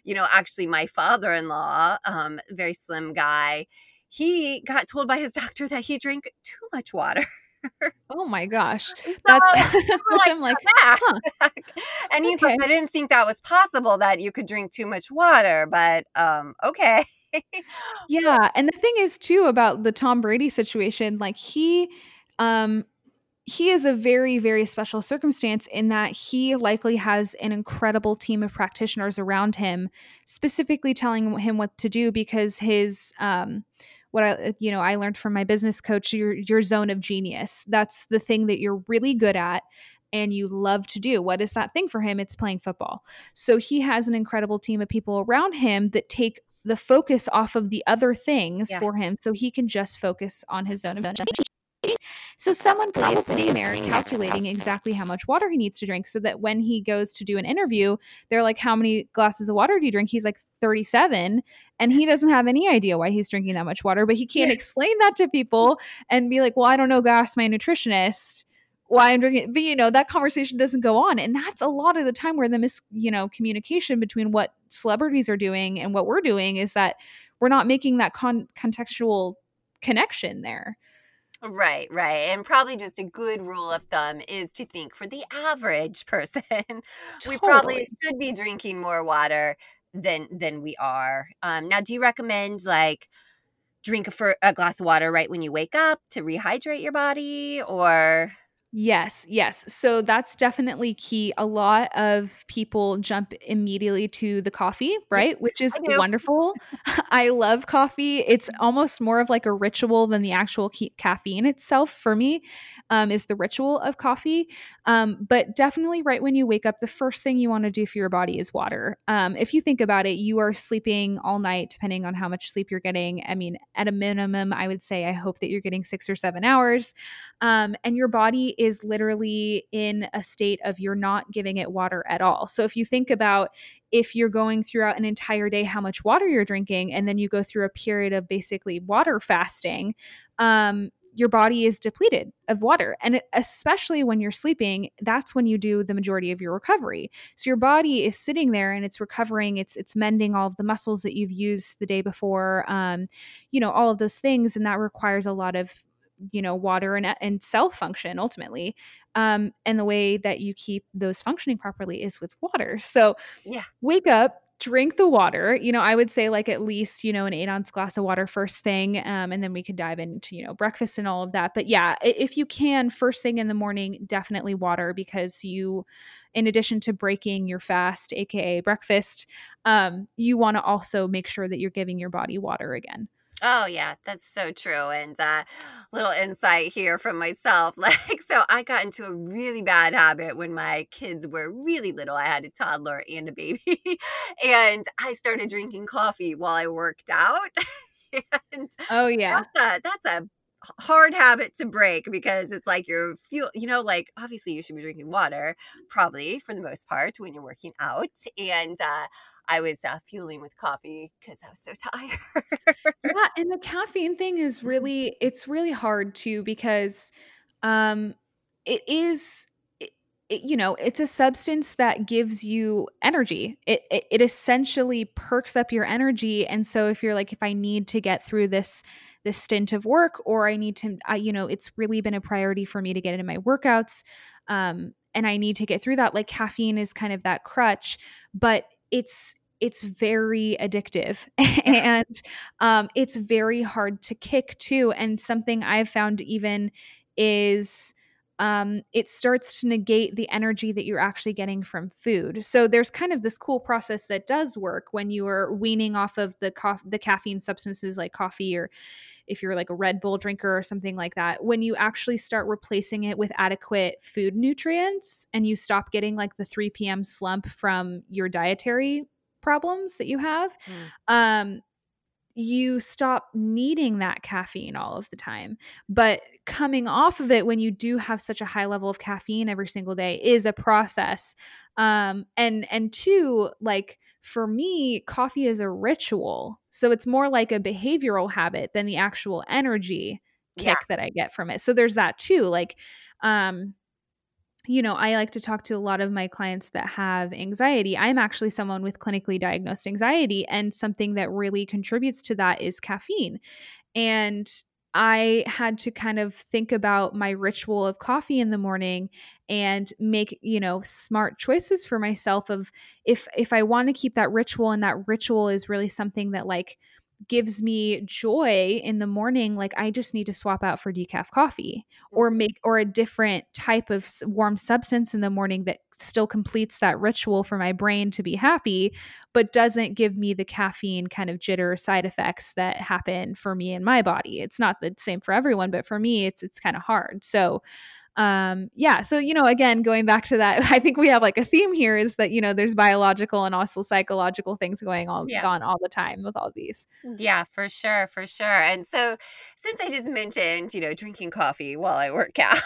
you know actually my father-in-law um very slim guy he got told by his doctor that he drank too much water. oh my gosh. That's like, I'm like, huh. and he's okay. like, I didn't think that was possible that you could drink too much water, but um, okay. yeah. And the thing is too about the Tom Brady situation, like he um he is a very very special circumstance in that he likely has an incredible team of practitioners around him specifically telling him what to do because his um what I you know I learned from my business coach your your zone of genius. That's the thing that you're really good at and you love to do. What is that thing for him? It's playing football. So he has an incredible team of people around him that take the focus off of the other things yeah. for him so he can just focus on his zone of genius. So someone probably sitting there calculating exactly how much water he needs to drink so that when he goes to do an interview, they're like, How many glasses of water do you drink? He's like 37. And he doesn't have any idea why he's drinking that much water, but he can't explain that to people and be like, Well, I don't know, ask my nutritionist why I'm drinking. But you know, that conversation doesn't go on. And that's a lot of the time where the mis, you know, communication between what celebrities are doing and what we're doing is that we're not making that con- contextual connection there. Right, right. And probably just a good rule of thumb is to think for the average person, we probably should be drinking more water than than we are. Um, now, do you recommend like drink a, for, a glass of water right when you wake up to rehydrate your body, or Yes, yes. So that's definitely key. A lot of people jump immediately to the coffee, right? Which is wonderful. I love coffee. It's almost more of like a ritual than the actual ca- caffeine itself for me um, is the ritual of coffee. Um, but definitely, right when you wake up, the first thing you want to do for your body is water. Um, if you think about it, you are sleeping all night, depending on how much sleep you're getting. I mean, at a minimum, I would say I hope that you're getting six or seven hours. Um, and your body is literally in a state of you're not giving it water at all. So if you think about if you're going throughout an entire day how much water you're drinking and then you go through a period of basically water fasting um, your body is depleted of water. And especially when you're sleeping, that's when you do the majority of your recovery. So your body is sitting there and it's recovering, it's it's mending all of the muscles that you've used the day before, um, you know, all of those things. And that requires a lot of you know water and, and cell function ultimately um, and the way that you keep those functioning properly is with water so yeah wake up drink the water. You know, I would say like at least, you know, an eight ounce glass of water first thing. Um, and then we could dive into, you know, breakfast and all of that. But yeah, if you can, first thing in the morning, definitely water because you, in addition to breaking your fast, AKA breakfast, um, you want to also make sure that you're giving your body water again. Oh yeah, that's so true. And uh little insight here from myself. Like so I got into a really bad habit when my kids were really little. I had a toddler and a baby. and I started drinking coffee while I worked out. and oh yeah. That's a that's a hard habit to break because it's like you're feel you know like obviously you should be drinking water probably for the most part when you're working out and uh I was uh, fueling with coffee because I was so tired. yeah, and the caffeine thing is mm-hmm. really it's really hard too because um it is it, you know it's a substance that gives you energy it, it, it essentially perks up your energy and so if you're like if i need to get through this this stint of work or i need to I, you know it's really been a priority for me to get into my workouts um and i need to get through that like caffeine is kind of that crutch but it's it's very addictive and um, it's very hard to kick too and something i've found even is um, it starts to negate the energy that you're actually getting from food. So there's kind of this cool process that does work when you are weaning off of the co- the caffeine substances like coffee or if you're like a Red Bull drinker or something like that. When you actually start replacing it with adequate food nutrients and you stop getting like the 3 p.m. slump from your dietary problems that you have, mm. um, you stop needing that caffeine all of the time. But coming off of it when you do have such a high level of caffeine every single day is a process. Um, and and two, like for me, coffee is a ritual. So it's more like a behavioral habit than the actual energy kick yeah. that I get from it. So there's that too. Like um you know, I like to talk to a lot of my clients that have anxiety. I'm actually someone with clinically diagnosed anxiety, and something that really contributes to that is caffeine. And I had to kind of think about my ritual of coffee in the morning and make, you know, smart choices for myself of if if I want to keep that ritual and that ritual is really something that like gives me joy in the morning like i just need to swap out for decaf coffee or mm-hmm. make or a different type of warm substance in the morning that still completes that ritual for my brain to be happy but doesn't give me the caffeine kind of jitter side effects that happen for me in my body it's not the same for everyone but for me it's it's kind of hard so um yeah so you know again going back to that i think we have like a theme here is that you know there's biological and also psychological things going on yeah. on all the time with all these yeah for sure for sure and so since i just mentioned you know drinking coffee while i work out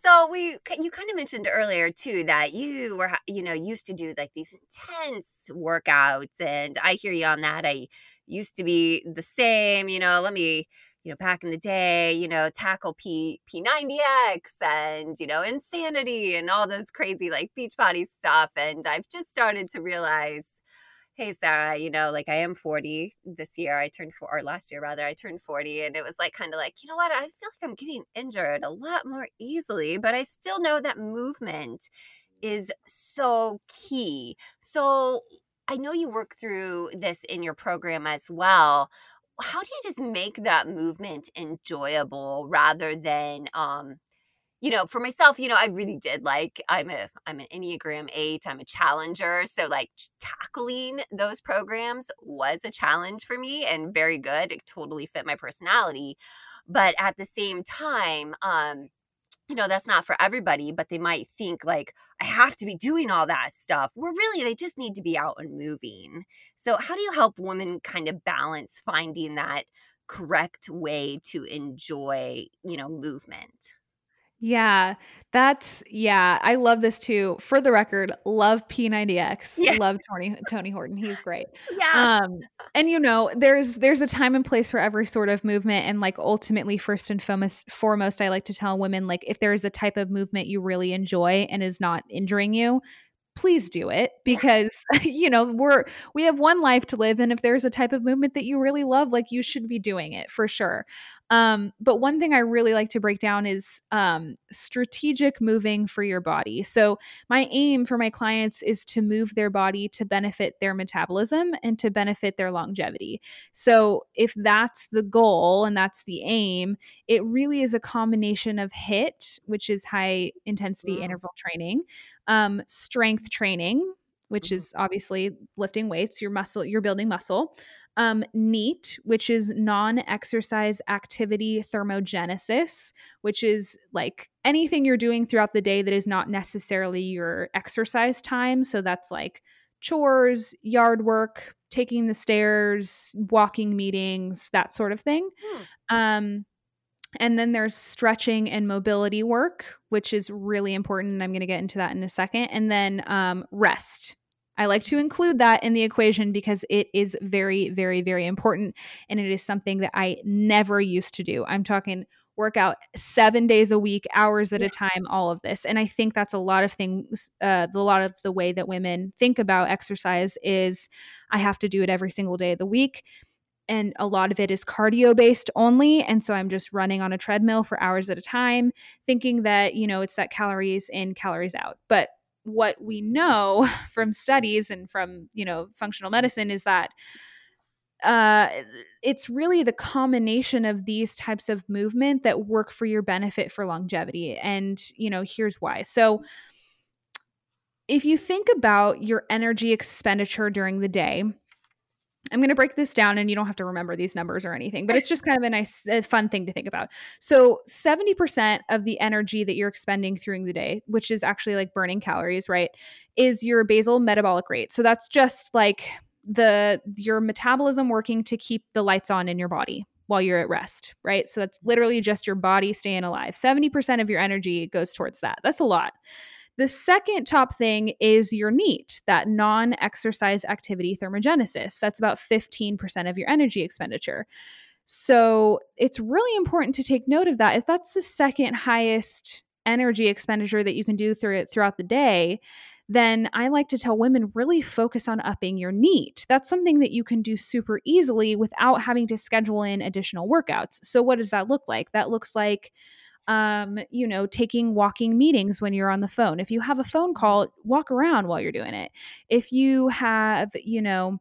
so we you kind of mentioned earlier too that you were you know used to do like these intense workouts and i hear you on that i used to be the same you know let me you know, back in the day, you know, tackle P P90X and, you know, insanity and all those crazy like Beachbody stuff. And I've just started to realize, hey, Sarah, you know, like I am 40 this year. I turned four or last year rather, I turned 40. And it was like kind of like, you know what, I feel like I'm getting injured a lot more easily, but I still know that movement is so key. So I know you work through this in your program as well how do you just make that movement enjoyable rather than um you know for myself you know i really did like i'm a i'm an enneagram 8 i'm a challenger so like tackling those programs was a challenge for me and very good it totally fit my personality but at the same time um you know that's not for everybody but they might think like i have to be doing all that stuff where really they just need to be out and moving. So how do you help women kind of balance finding that correct way to enjoy you know movement yeah, that's yeah. I love this too. For the record, love P90X. Yes. Love Tony Tony Horton. He's great. Yeah. Um, and you know, there's there's a time and place for every sort of movement, and like ultimately, first and foremost, foremost, I like to tell women like if there is a type of movement you really enjoy and is not injuring you, please do it because you know we're we have one life to live and if there's a type of movement that you really love like you should be doing it for sure um, but one thing i really like to break down is um, strategic moving for your body so my aim for my clients is to move their body to benefit their metabolism and to benefit their longevity so if that's the goal and that's the aim it really is a combination of HIIT, which is high intensity mm. interval training um, strength training, which mm-hmm. is obviously lifting weights, your muscle, you're building muscle. Um, NEAT, which is non exercise activity thermogenesis, which is like anything you're doing throughout the day that is not necessarily your exercise time. So that's like chores, yard work, taking the stairs, walking meetings, that sort of thing. Hmm. Um, And then there's stretching and mobility work, which is really important. And I'm going to get into that in a second. And then um, rest. I like to include that in the equation because it is very, very, very important. And it is something that I never used to do. I'm talking workout seven days a week, hours at yeah. a time, all of this. And I think that's a lot of things, uh, a lot of the way that women think about exercise is I have to do it every single day of the week. And a lot of it is cardio based only. And so I'm just running on a treadmill for hours at a time, thinking that, you know, it's that calories in, calories out. But what we know from studies and from, you know, functional medicine is that uh, it's really the combination of these types of movement that work for your benefit for longevity. And, you know, here's why. So, if you think about your energy expenditure during the day, I'm going to break this down and you don't have to remember these numbers or anything, but it's just kind of a nice, a fun thing to think about. So, 70% of the energy that you're expending through the day, which is actually like burning calories, right, is your basal metabolic rate. So, that's just like the your metabolism working to keep the lights on in your body while you're at rest, right? So that's literally just your body staying alive. 70% of your energy goes towards that. That's a lot. The second top thing is your NEAT, that non exercise activity thermogenesis. That's about 15% of your energy expenditure. So it's really important to take note of that. If that's the second highest energy expenditure that you can do through throughout the day, then I like to tell women really focus on upping your NEAT. That's something that you can do super easily without having to schedule in additional workouts. So, what does that look like? That looks like um, you know, taking walking meetings when you're on the phone. If you have a phone call, walk around while you're doing it. If you have, you know,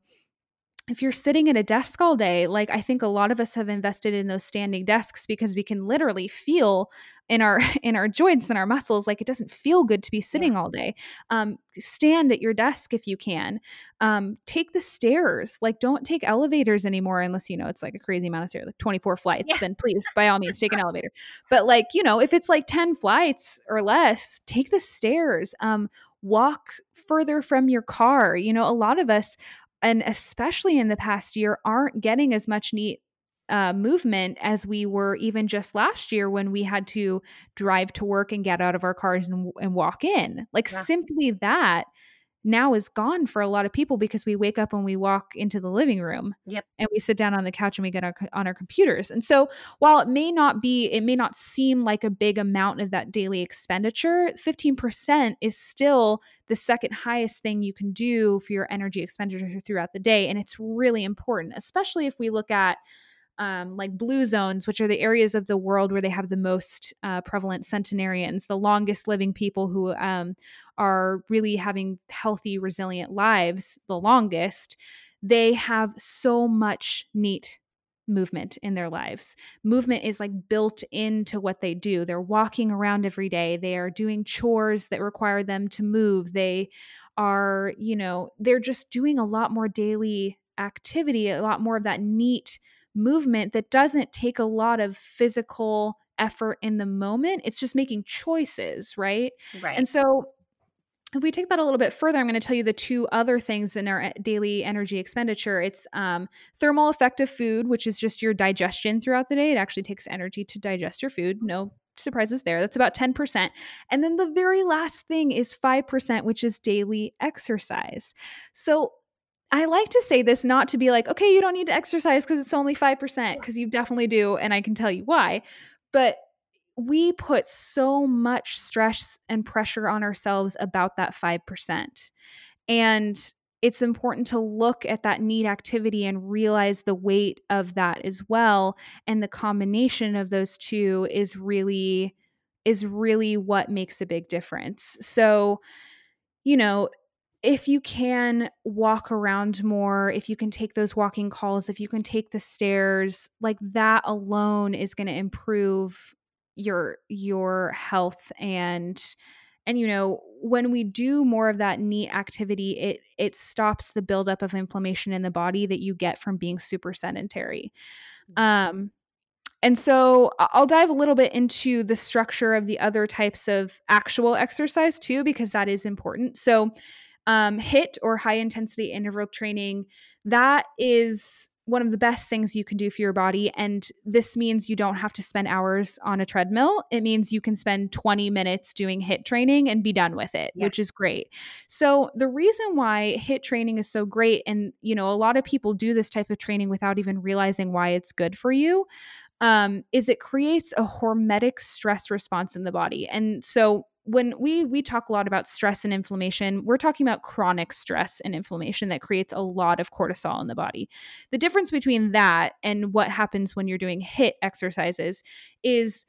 if you're sitting at a desk all day, like I think a lot of us have invested in those standing desks because we can literally feel in our in our joints and our muscles like it doesn't feel good to be sitting all day. Um, stand at your desk if you can. Um, take the stairs. Like don't take elevators anymore unless you know it's like a crazy amount of stairs, like 24 flights. Yeah. Then please, by all means, take an elevator. But like you know, if it's like 10 flights or less, take the stairs. Um, walk further from your car. You know, a lot of us and especially in the past year aren't getting as much NEAT uh, movement as we were even just last year when we had to drive to work and get out of our cars and, and walk in. Like yeah. simply that now is gone for a lot of people because we wake up and we walk into the living room. Yep. And we sit down on the couch and we get our, on our computers. And so while it may not be, it may not seem like a big amount of that daily expenditure, 15% is still the second highest thing you can do for your energy expenditure throughout the day. And it's really important, especially if we look at um, like blue zones, which are the areas of the world where they have the most uh, prevalent centenarians, the longest living people who um, are really having healthy, resilient lives the longest, they have so much NEAT movement in their lives. Movement is like built into what they do. They're walking around every day, they are doing chores that require them to move. They are, you know, they're just doing a lot more daily activity, a lot more of that NEAT movement that doesn't take a lot of physical effort in the moment. It's just making choices, right? Right. And so if we take that a little bit further, I'm going to tell you the two other things in our daily energy expenditure. It's um, thermal effective food, which is just your digestion throughout the day. It actually takes energy to digest your food. No surprises there. That's about 10%. And then the very last thing is 5%, which is daily exercise. So I like to say this not to be like, okay, you don't NEAT to exercise because it's only 5%, because you definitely do. And I can tell you why. But we put so much stress and pressure on ourselves about that 5%. And it's important to look at that need activity and realize the weight of that as well. And the combination of those two is really is really what makes a big difference. So, you know, if you can walk around more, if you can take those walking calls, if you can take the stairs, like that alone is going to improve your your health and and you know when we do more of that NEAT activity it it stops the buildup of inflammation in the body that you get from being super sedentary mm-hmm. um and so I'll dive a little bit into the structure of the other types of actual exercise too because that is important so um, HIIT or high intensity interval training, that is one of the best things you can do for your body. And this means you don't have to spend hours on a treadmill. It means you can spend 20 minutes doing HIIT training and be done with it, yeah. which is great. So the reason why HIIT training is so great, and you know, a lot of people do this type of training without even realizing why it's good for you. Um, is it creates a hormetic stress response in the body. And so when we we talk a lot about stress and inflammation we're talking about chronic stress and inflammation that creates a lot of cortisol in the body the difference between that and what happens when you're doing HIIT exercises is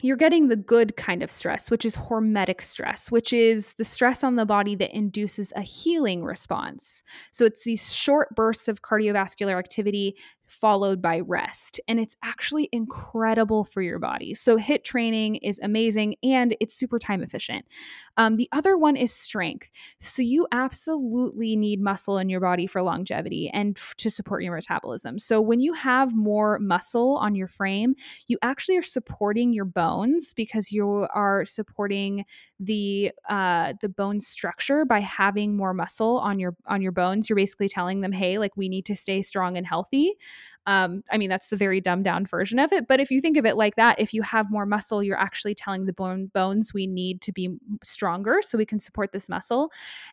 you're getting the good kind of stress, which is hormetic stress, which is the stress on the body that induces a healing response. So it's these short bursts of cardiovascular activity followed by rest. And it's actually incredible for your body. So, HIIT training is amazing and it's super time efficient. Um, the other one is strength. So, you absolutely need muscle in your body for longevity and f- to support your metabolism. So, when you have more muscle on your frame, you actually are supporting your bones because you are supporting the uh, the bone structure by having more muscle on your on your bones. You're basically telling them, hey, like we need to stay strong and healthy. Um, I mean, that's the very dumbed down version of it. But if you think of it like that, if you have more muscle, you're actually telling the bone bones we need to be stronger so we can support this muscle.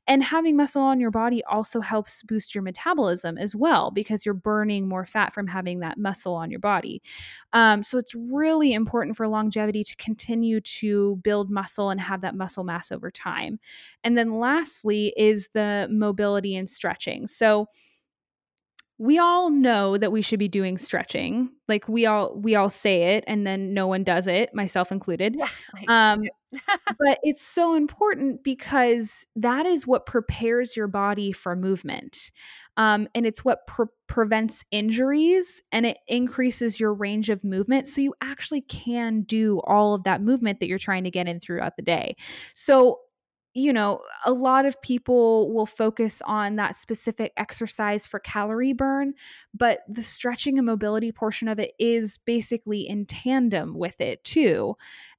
And having muscle on your body also helps boost your metabolism as well because you're burning more fat from having that muscle on your body. Um, so it's really important for longevity to continue to build muscle and have that muscle mass over time. And then lastly is the mobility and stretching. So we all know that we should be doing stretching. Like we all we all say it and then no one does it myself included. Yeah, um but it's so important because that is what prepares your body for movement. Um, and it's what pre- prevents injuries and it increases your range of movement so you actually can do all of that movement that you're trying to get in throughout the day. So you know, a lot of people will focus on that specific exercise for calorie burn, but the stretching and mobility portion of it is basically in tandem with it too.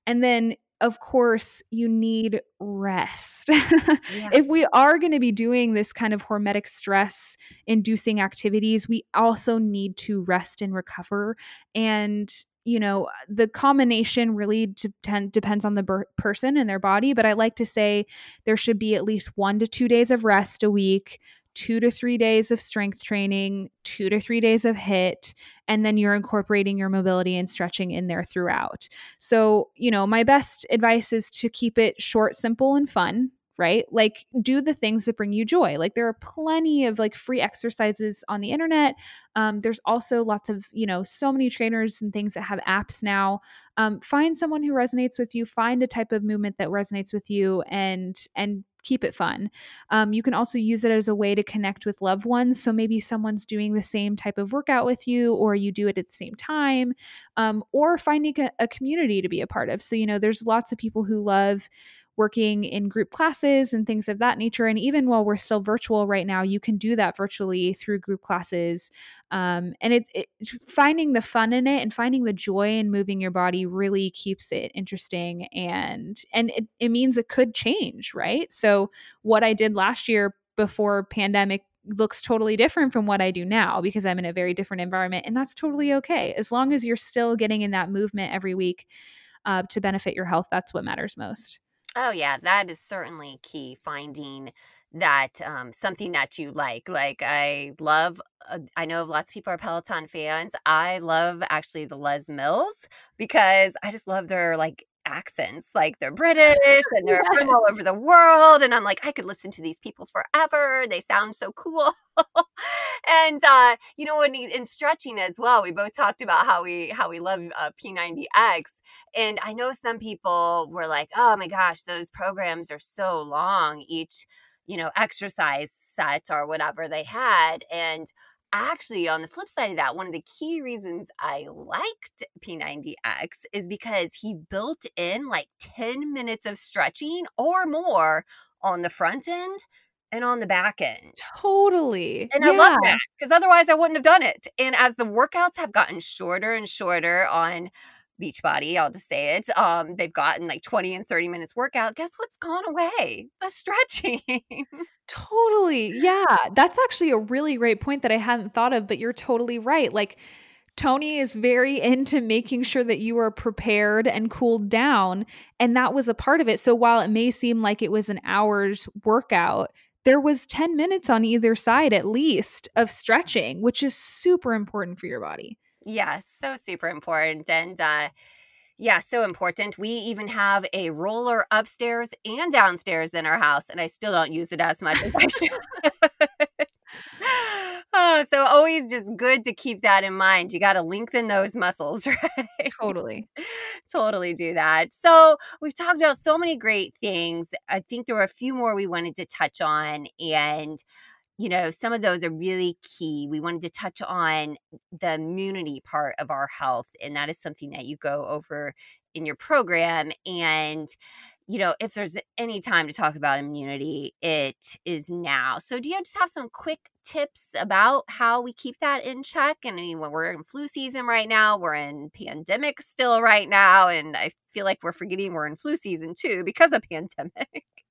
And then of course, you need rest. yeah. If we are going to be doing this kind of hormetic stress inducing activities, we also need to rest and recover. And you know the combination really depend, depends on the ber- person and their body but i like to say there should be at least one to two days of rest a week two to three days of strength training two to three days of HIIT and then you're incorporating your mobility and stretching in there throughout. So you know my best advice is to keep it short simple and fun right? Like do the things that bring you joy. Like there are plenty of like free exercises on the internet. Um, there's also lots of, you know, so many trainers and things that have apps now. Um, find someone who resonates with you, find a type of movement that resonates with you and and keep it fun. Um, you can also use it as a way to connect with loved ones. So maybe someone's doing the same type of workout with you, or you do it at the same time, um, or finding a, a community to be a part of. So, you know, there's lots of people who love working in group classes and things of that nature. And even while we're still virtual right now, you can do that virtually through group classes. Um, and it, it, finding the fun in it and finding the joy in moving your body really keeps it interesting and and it, it means it could change right so what i did last year before pandemic looks totally different from what I do now because I'm in a very different environment. And that's totally okay. As long as you're still getting in that movement every week uh, to benefit your health, that's what matters most. Oh, yeah, that is certainly key. Finding that um, something that you like. Like, I love, uh, I know lots of people are Peloton fans. I love actually the Les Mills because I just love their like accents. Like they're British and they're from all over the world. And I'm like, I could listen to these people forever. They sound so cool. and uh, you know, when in stretching as well, we both talked about how we how we love uh, P90X. And I know some people were like, oh my gosh, those programs are so long. Each you know exercise set or whatever they had and actually, on the flip side of that, one of the key reasons I liked P90X is because he built in like 10 minutes of stretching or more on the front end and on the back end. Totally. And yeah. I love that because otherwise I wouldn't have done it. And as the workouts have gotten shorter and shorter on Beachbody, I'll just say it. Um, they've gotten like 20 and 30 minutes workout. Guess what's gone away? The stretching. totally. Yeah. That's actually a really great point that I hadn't thought of, but you're totally right. Like, Tony is very into making sure that you are prepared and cooled down. And that was a part of it. So while it may seem like it was an hour's workout, there was 10 minutes on either side at least of stretching, which is super important for your body. Yeah, so super important. And uh yeah, so important. We even have a roller upstairs and downstairs in our house, and I still don't use it as much as I should. oh, so always just good to keep that in mind. You got to lengthen those muscles, right? Totally. totally do that. So, we've talked about so many great things. I think there were a few more we wanted to touch on and you know, some of those are really key. We wanted to touch on the immunity part of our health, and that is something that you go over in your program. And you know, if there's any time to talk about immunity, it is now. So, do you just have some quick tips about how we keep that in check? And I mean, when we're in flu season right now, we're in pandemic still right now, and I feel like we're forgetting we're in flu season too because of pandemic.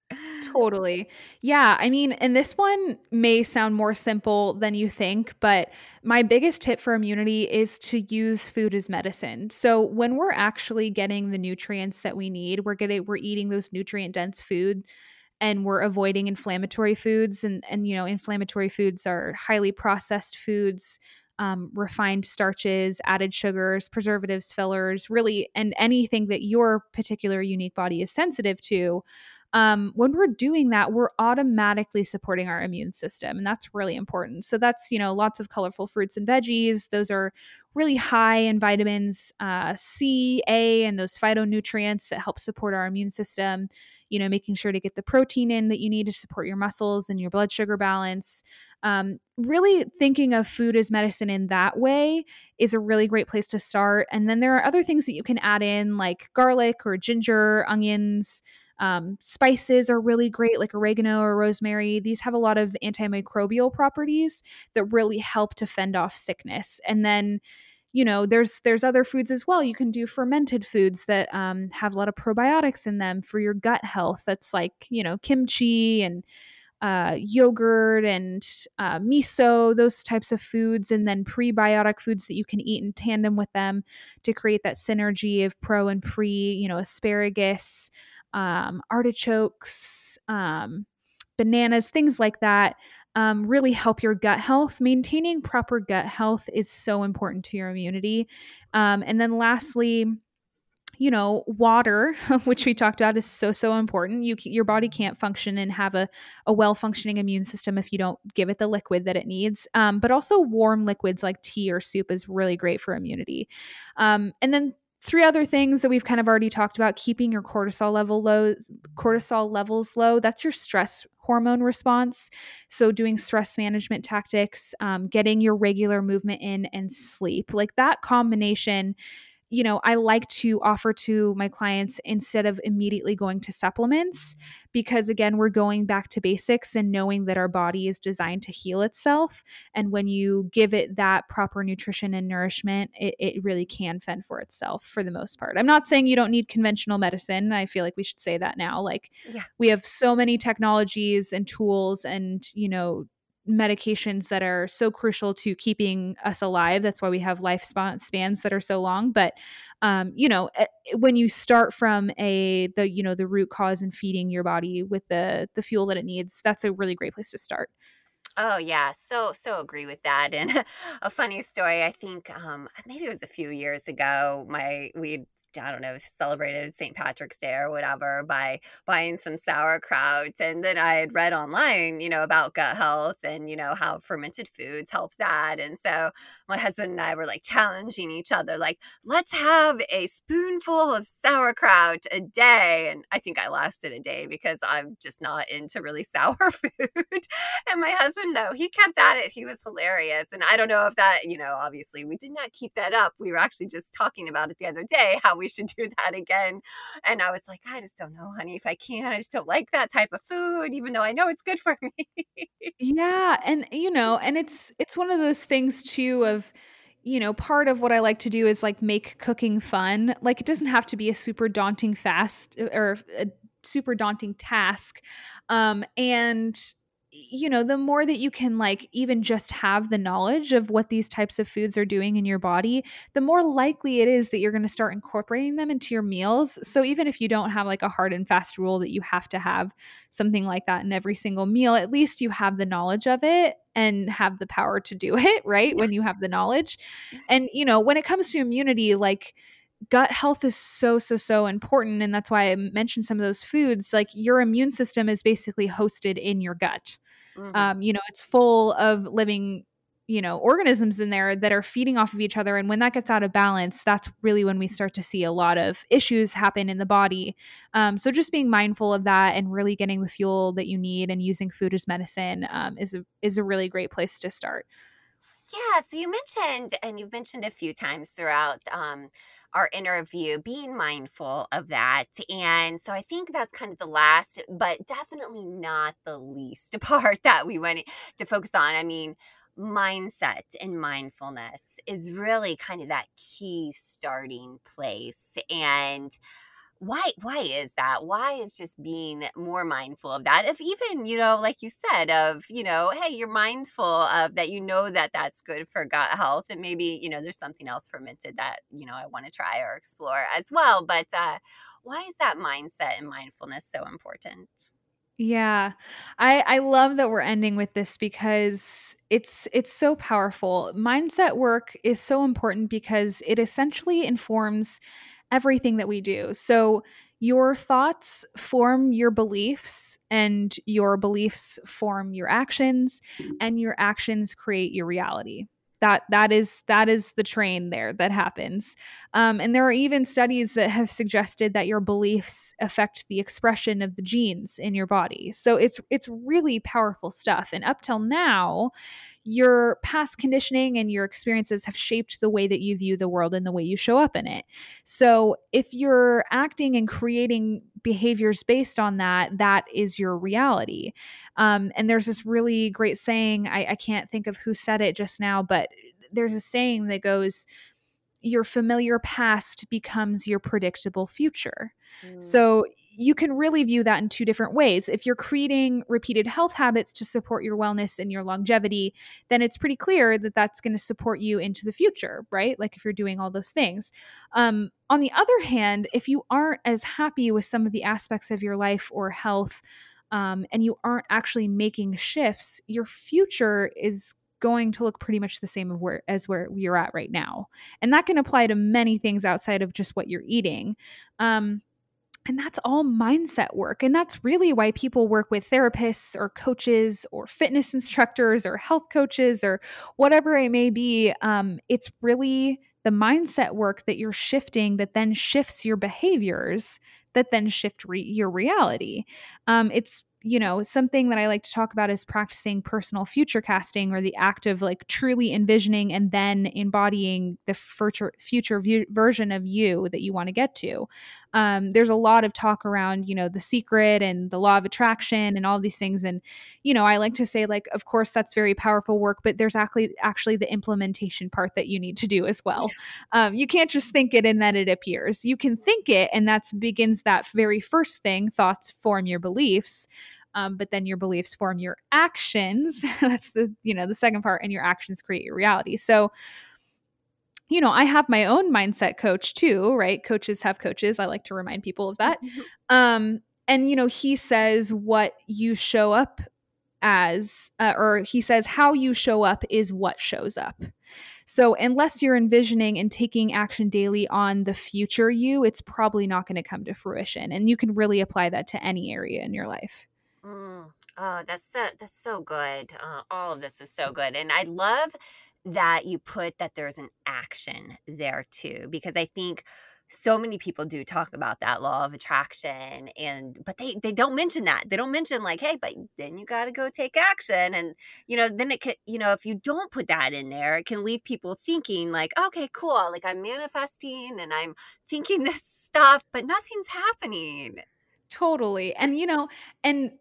Totally. Yeah. I mean, and this one may sound more simple than you think, but my biggest tip for immunity is to use food as medicine. So when we're actually getting the nutrients that we need, we're getting we're eating those nutrient dense food and we're avoiding inflammatory foods and and you know, inflammatory foods are highly processed foods. Um, refined starches, added sugars, preservatives, fillers, really, and anything that your particular unique body is sensitive to um, when we're doing that, we're automatically supporting our immune system. And that's really important. So that's, you know, lots of colorful fruits and veggies. Those are really high in vitamins uh, C, A, and those phytonutrients that help support our immune system. You know, making sure to get the protein in that you need to support your muscles and your blood sugar balance. Um, really thinking of food as medicine in that way is a really great place to start. And then there are other things that you can add in, like garlic or ginger, onions. Um, spices are really great, like oregano or rosemary. These have a lot of antimicrobial properties that really help to fend off sickness. And then, you know, there's there's other foods as well. You can do fermented foods that um, have a lot of probiotics in them for your gut health. That's like you know kimchi and uh, yogurt and uh, miso, those types of foods, and then prebiotic foods that you can eat in tandem with them to create that synergy of pro and pre, you know, asparagus, um, artichokes, um, bananas, things like that. Um, really help your gut health. Maintaining proper gut health is so important to your immunity. Um, and then, lastly, you know, water, which we talked about, is so so important. You your body can't function and have a, a well functioning immune system if you don't give it the liquid that it needs. Um, but also, warm liquids like tea or soup is really great for immunity. Um, and then three other things that we've kind of already talked about keeping your cortisol level low cortisol levels low that's your stress hormone response. So doing stress management tactics um, getting your regular movement in and sleep like that combination you know, I like to offer to my clients instead of immediately going to supplements because, again, we're going back to basics and knowing that our body is designed to heal itself. And when you give it that proper nutrition and nourishment, it, it really can fend for itself for the most part. I'm not saying you don't need conventional medicine. I feel like we should say that now. Like, yeah. we have so many technologies and tools and, you know, medications that are so crucial to keeping us alive. That's why we have life spans that are so long. But um, you know, eh, when you start from a the you know the root cause and feeding your body with the the fuel that it needs, that's a really great place to start. Oh yeah, so so agree with that. And a funny story, I think um maybe it was a few years ago, my we I don't know, celebrated St. Patrick's Day or whatever by buying some sauerkraut. And then I had read online, you know, about gut health and, you know, how fermented foods help that. And so my husband and I were like challenging each other, like, let's have a spoonful of sauerkraut a day. And I think I lasted a day because I'm just not into really sour food. and my husband, no, he kept at it. He was hilarious. And I don't know if that, you know, obviously we did not keep that up. We were actually just talking about it the other day, how we should do that again. And I was like, I just don't know, honey, if I can. I just don't like that type of food, even though I know it's good for me. yeah. And, you know, and it's, it's one of those things too of, you know, part of what I like to do is like make cooking fun. Like it doesn't have to be a super daunting fast or a super daunting task. Um, and you know, the more that you can like even just have the knowledge of what these types of foods are doing in your body, the more likely it is that you're going to start incorporating them into your meals. So even if you don't have like a hard and fast rule that you have to have something like that in every single meal, at least you have the knowledge of it and have the power to do it, right? When you have the knowledge. And you know, when it comes to immunity, like gut health is so so so important and that's why i mentioned some of those foods like your immune system is basically hosted in your gut mm-hmm. um, you know it's full of living you know organisms in there that are feeding off of each other and when that gets out of balance that's really when we start to see a lot of issues happen in the body um, so just being mindful of that and really getting the fuel that you need and using food as medicine um, is a is a really great place to start yeah so you mentioned and you've mentioned a few times throughout um, our interview, being mindful of that. And so I think that's kind of the last, but definitely not the least part that we went to focus on. I mean, mindset and mindfulness is really kind of that key starting place. And why why is that why is just being more mindful of that if even you know like you said of you know hey you're mindful of that you know that that's good for gut health and maybe you know there's something else fermented that you know i want to try or explore as well but uh why is that mindset and mindfulness so important yeah. I I love that we're ending with this because it's it's so powerful. Mindset work is so important because it essentially informs everything that we do. So your thoughts form your beliefs and your beliefs form your actions and your actions create your reality. That that is that is the train there that happens. Um, and there are even studies that have suggested that your beliefs affect the expression of the genes in your body. So it's it's really powerful stuff. And up till now your past conditioning and your experiences have shaped the way that you view the world and the way you show up in it. So if you're acting and creating behaviors based on that, that is your reality. Um, and there's this really great saying, I, I can't think of who said it just now, but there's a saying that goes, your familiar past becomes your predictable future. Mm. So you can really view that in two different ways. If you're creating repeated health habits to support your wellness and your longevity, then it's pretty clear that that's going to support you into the future, right? Like if you're doing all those things. Um, on the other hand, if you aren't as happy with some of the aspects of your life or health, um, and you aren't actually making shifts, your future is going to look pretty much the same where as where you're at right now and that can apply to many things outside of just what you're eating um, and that's all mindset work. And that's really why people work with therapists or coaches or fitness instructors or health coaches or whatever it may be. Um, it's really the mindset work that you're shifting that then shifts your behaviors that then shift re- your reality. Um, it's you know, something that I like to talk about is practicing personal future casting or the act of like truly envisioning and then embodying the future future view, version of you that you want to get to. Um, there's a lot of talk around, you know, the secret and the law of attraction and all these things. And, you know, I like to say, like, of course, that's very powerful work, but there's actually actually the implementation part that you need to do as well. Um, you can't just think it and then it appears. You can think it, and that begins that very first thing. Thoughts form your beliefs um, but then your beliefs form your actions that's the you know the second part and your actions create your reality so you know i have my own mindset coach too right coaches have coaches i like to remind people of that mm-hmm. um and you know he says what you show up as uh, or he says how you show up is what shows up so unless you're envisioning and taking action daily on the future you it's probably not going to come to fruition and you can really apply that to any area in your life Mm. Oh, that's so that's so good. Uh, all of this is so good, and I love that you put that there's an action there too, because I think so many people do talk about that law of attraction and but they they don't mention that. They don't mention like hey but then you got to go take action and you know then it could you know if you don't put that in there it can leave people thinking like okay cool like i'm manifesting and i'm thinking this stuff but nothing's happening. Totally and you know and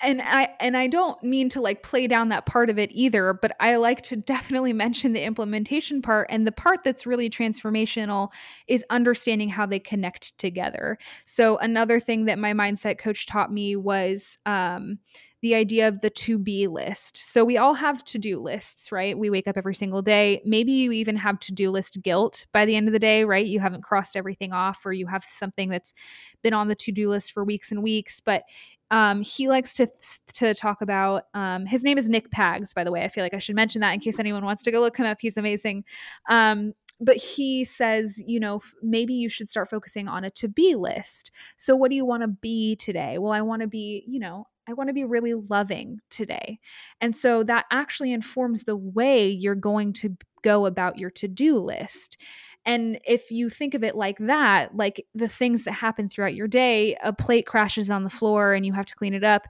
and I and I don't mean to like play down that part of it either, but I like to definitely mention the implementation part and the part that's really transformational is understanding how they connect together. So another thing that my mindset coach taught me was um the idea of the to be list. So we all have to do lists, right? We wake up every single day. Maybe you even have to do list guilt by the end of the day, right? You haven't crossed everything off, or you have something that's been on the to do list for weeks and weeks. But um, he likes to to talk about. Um, his name is Nick Pags, by the way. I feel like I should mention that in case anyone wants to go look him up. He's amazing. Um, but he says, you know, maybe you should start focusing on a to be list. So, what do you want to be today? Well, I want to be, you know, I want to be really loving today. And so that actually informs the way you're going to go about your to do list. And if you think of it like that, like the things that happen throughout your day, a plate crashes on the floor and you have to clean it up,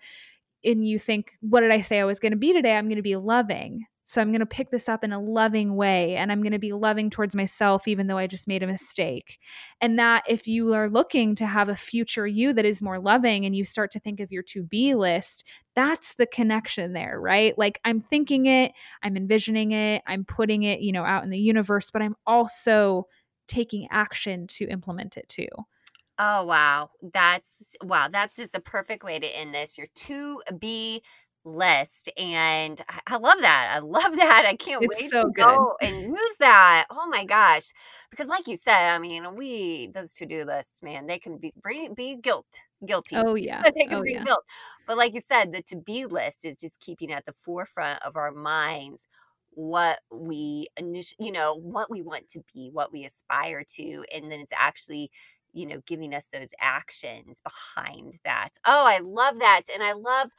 and you think, what did I say I was going to be today? I'm going to be loving. So I'm going to pick this up in a loving way and I'm going to be loving towards myself, even though I just made a mistake. And that if you are looking to have a future you that is more loving and you start to think of your to be list, that's the connection there, right? Like I'm thinking it, I'm envisioning it, I'm putting it, you know, out in the universe, but I'm also taking action to implement it too. Oh wow. That's wow, that's just the perfect way to end this. Your to be list and I love that. I love that. I can't it's wait so to good. go and use that. Oh my gosh. Because like you said, I mean, we those to-do lists, man, they can be be guilt guilty. Oh yeah. they can oh, be yeah. guilt. But like you said, the to-be list is just keeping at the forefront of our minds what we you know, what we want to be, what we aspire to, and then it's actually you know, giving us those actions behind that. Oh, I love that. And I love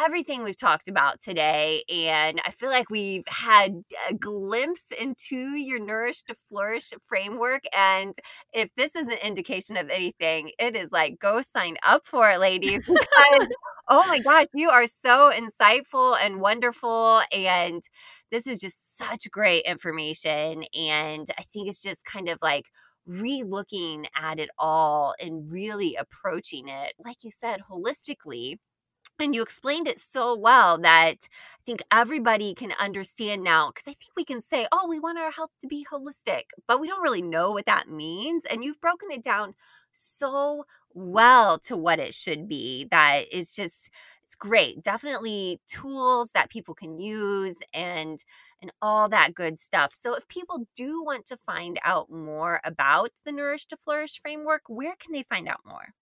everything we've talked about today. And I feel like we've had a glimpse into your Nourish to Flourish framework. And if this is an indication of anything, it is like go sign up for it, ladies. Because, oh my gosh, you are so insightful and wonderful. And this is just such great information. And I think it's just kind of like, re-looking at it all and really approaching it like you said holistically and you explained it so well that I think everybody can understand now. Because I think we can say, oh, we want our health to be holistic, but we don't really know what that means. And you've broken it down so well to what it should be that is just, it's great. Definitely tools that people can use and and all that good stuff. So if people do want to find out more about the Nourish to Flourish framework, where can they find out more?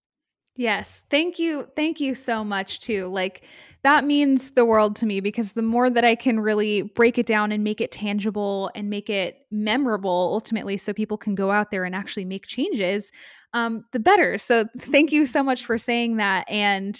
Yes. Thank you. Thank you so much, too. Like, that means the world to me because the more that I can really break it down and make it tangible and make it memorable ultimately, so people can go out there and actually make changes, um, the better. So, thank you so much for saying that. And,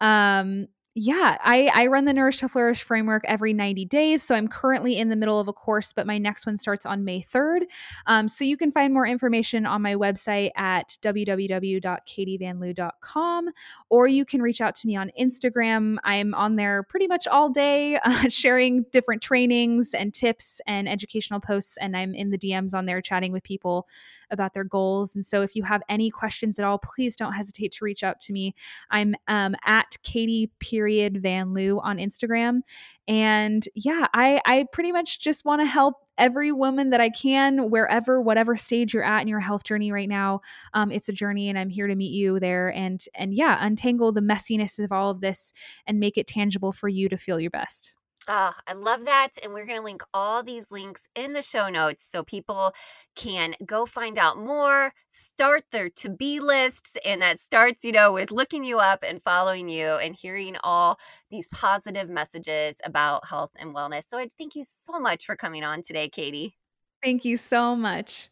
um, yeah, I, I run the Nourish to Flourish framework every 90 days. So I'm currently in the middle of a course, but my next one starts on May 3rd. Um, so you can find more information on my website at www.katievanloo.com, or you can reach out to me on Instagram. I'm on there pretty much all day, uh, sharing different trainings and tips and educational posts. And I'm in the DMs on there chatting with people about their goals. And so if you have any questions at all, please don't hesitate to reach out to me. I'm um, at Katie period Van Loo on Instagram. And yeah, I, I pretty much just want to help every woman that I can, wherever, whatever stage you're at in your health journey right now. Um, it's a journey, and I'm here to meet you there. And and yeah, untangle the messiness of all of this and make it tangible for you to feel your best. Oh, I love that. And we're going to link all these links in the show notes so people can go find out more, start their to be lists. And that starts, you know, with looking you up and following you and hearing all these positive messages about health and wellness. So I thank you so much for coming on today, Katie. Thank you so much.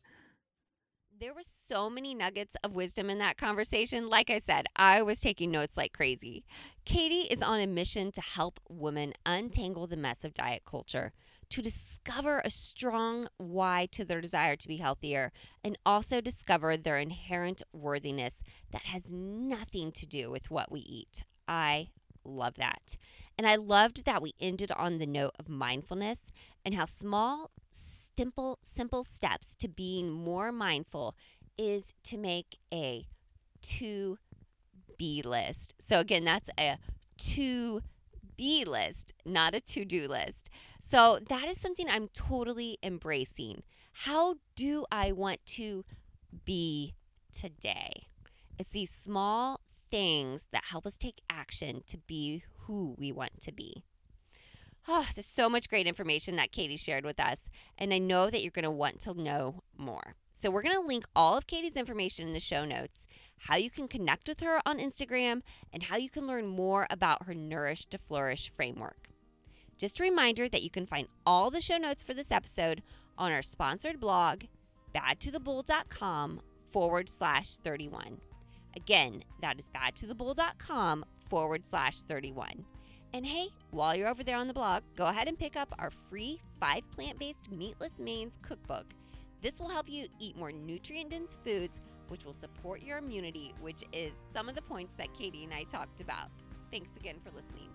There were so many nuggets of wisdom in that conversation. Like I said, I was taking notes like crazy. Katie is on a mission to help women untangle the mess of diet culture, to discover a strong why to their desire to be healthier, and also discover their inherent worthiness that has nothing to do with what we eat. I love that. And I loved that we ended on the note of mindfulness and how small simple, simple steps to being more mindful is to make a to be list. So, again, that's a to be list, not a to do list. So that is something I'm totally embracing. How do I want to be today? It's these small things that help us take action to be who we want to be. Oh, there's so much great information that Katie shared with us, and I know that you're going to want to know more. So, we're going to link all of Katie's information in the show notes, how you can connect with her on Instagram, and how you can learn more about her Nourish to Flourish framework. Just a reminder that you can find all the show notes for this episode on our sponsored blog, badtothebull.com forward slash 31. Again, that is badtothebull.com forward slash 31. And hey, while you're over there on the blog, go ahead and pick up our free five plant based meatless mains cookbook. This will help you eat more nutrient dense foods, which will support your immunity, which is some of the points that Katie and I talked about. Thanks again for listening.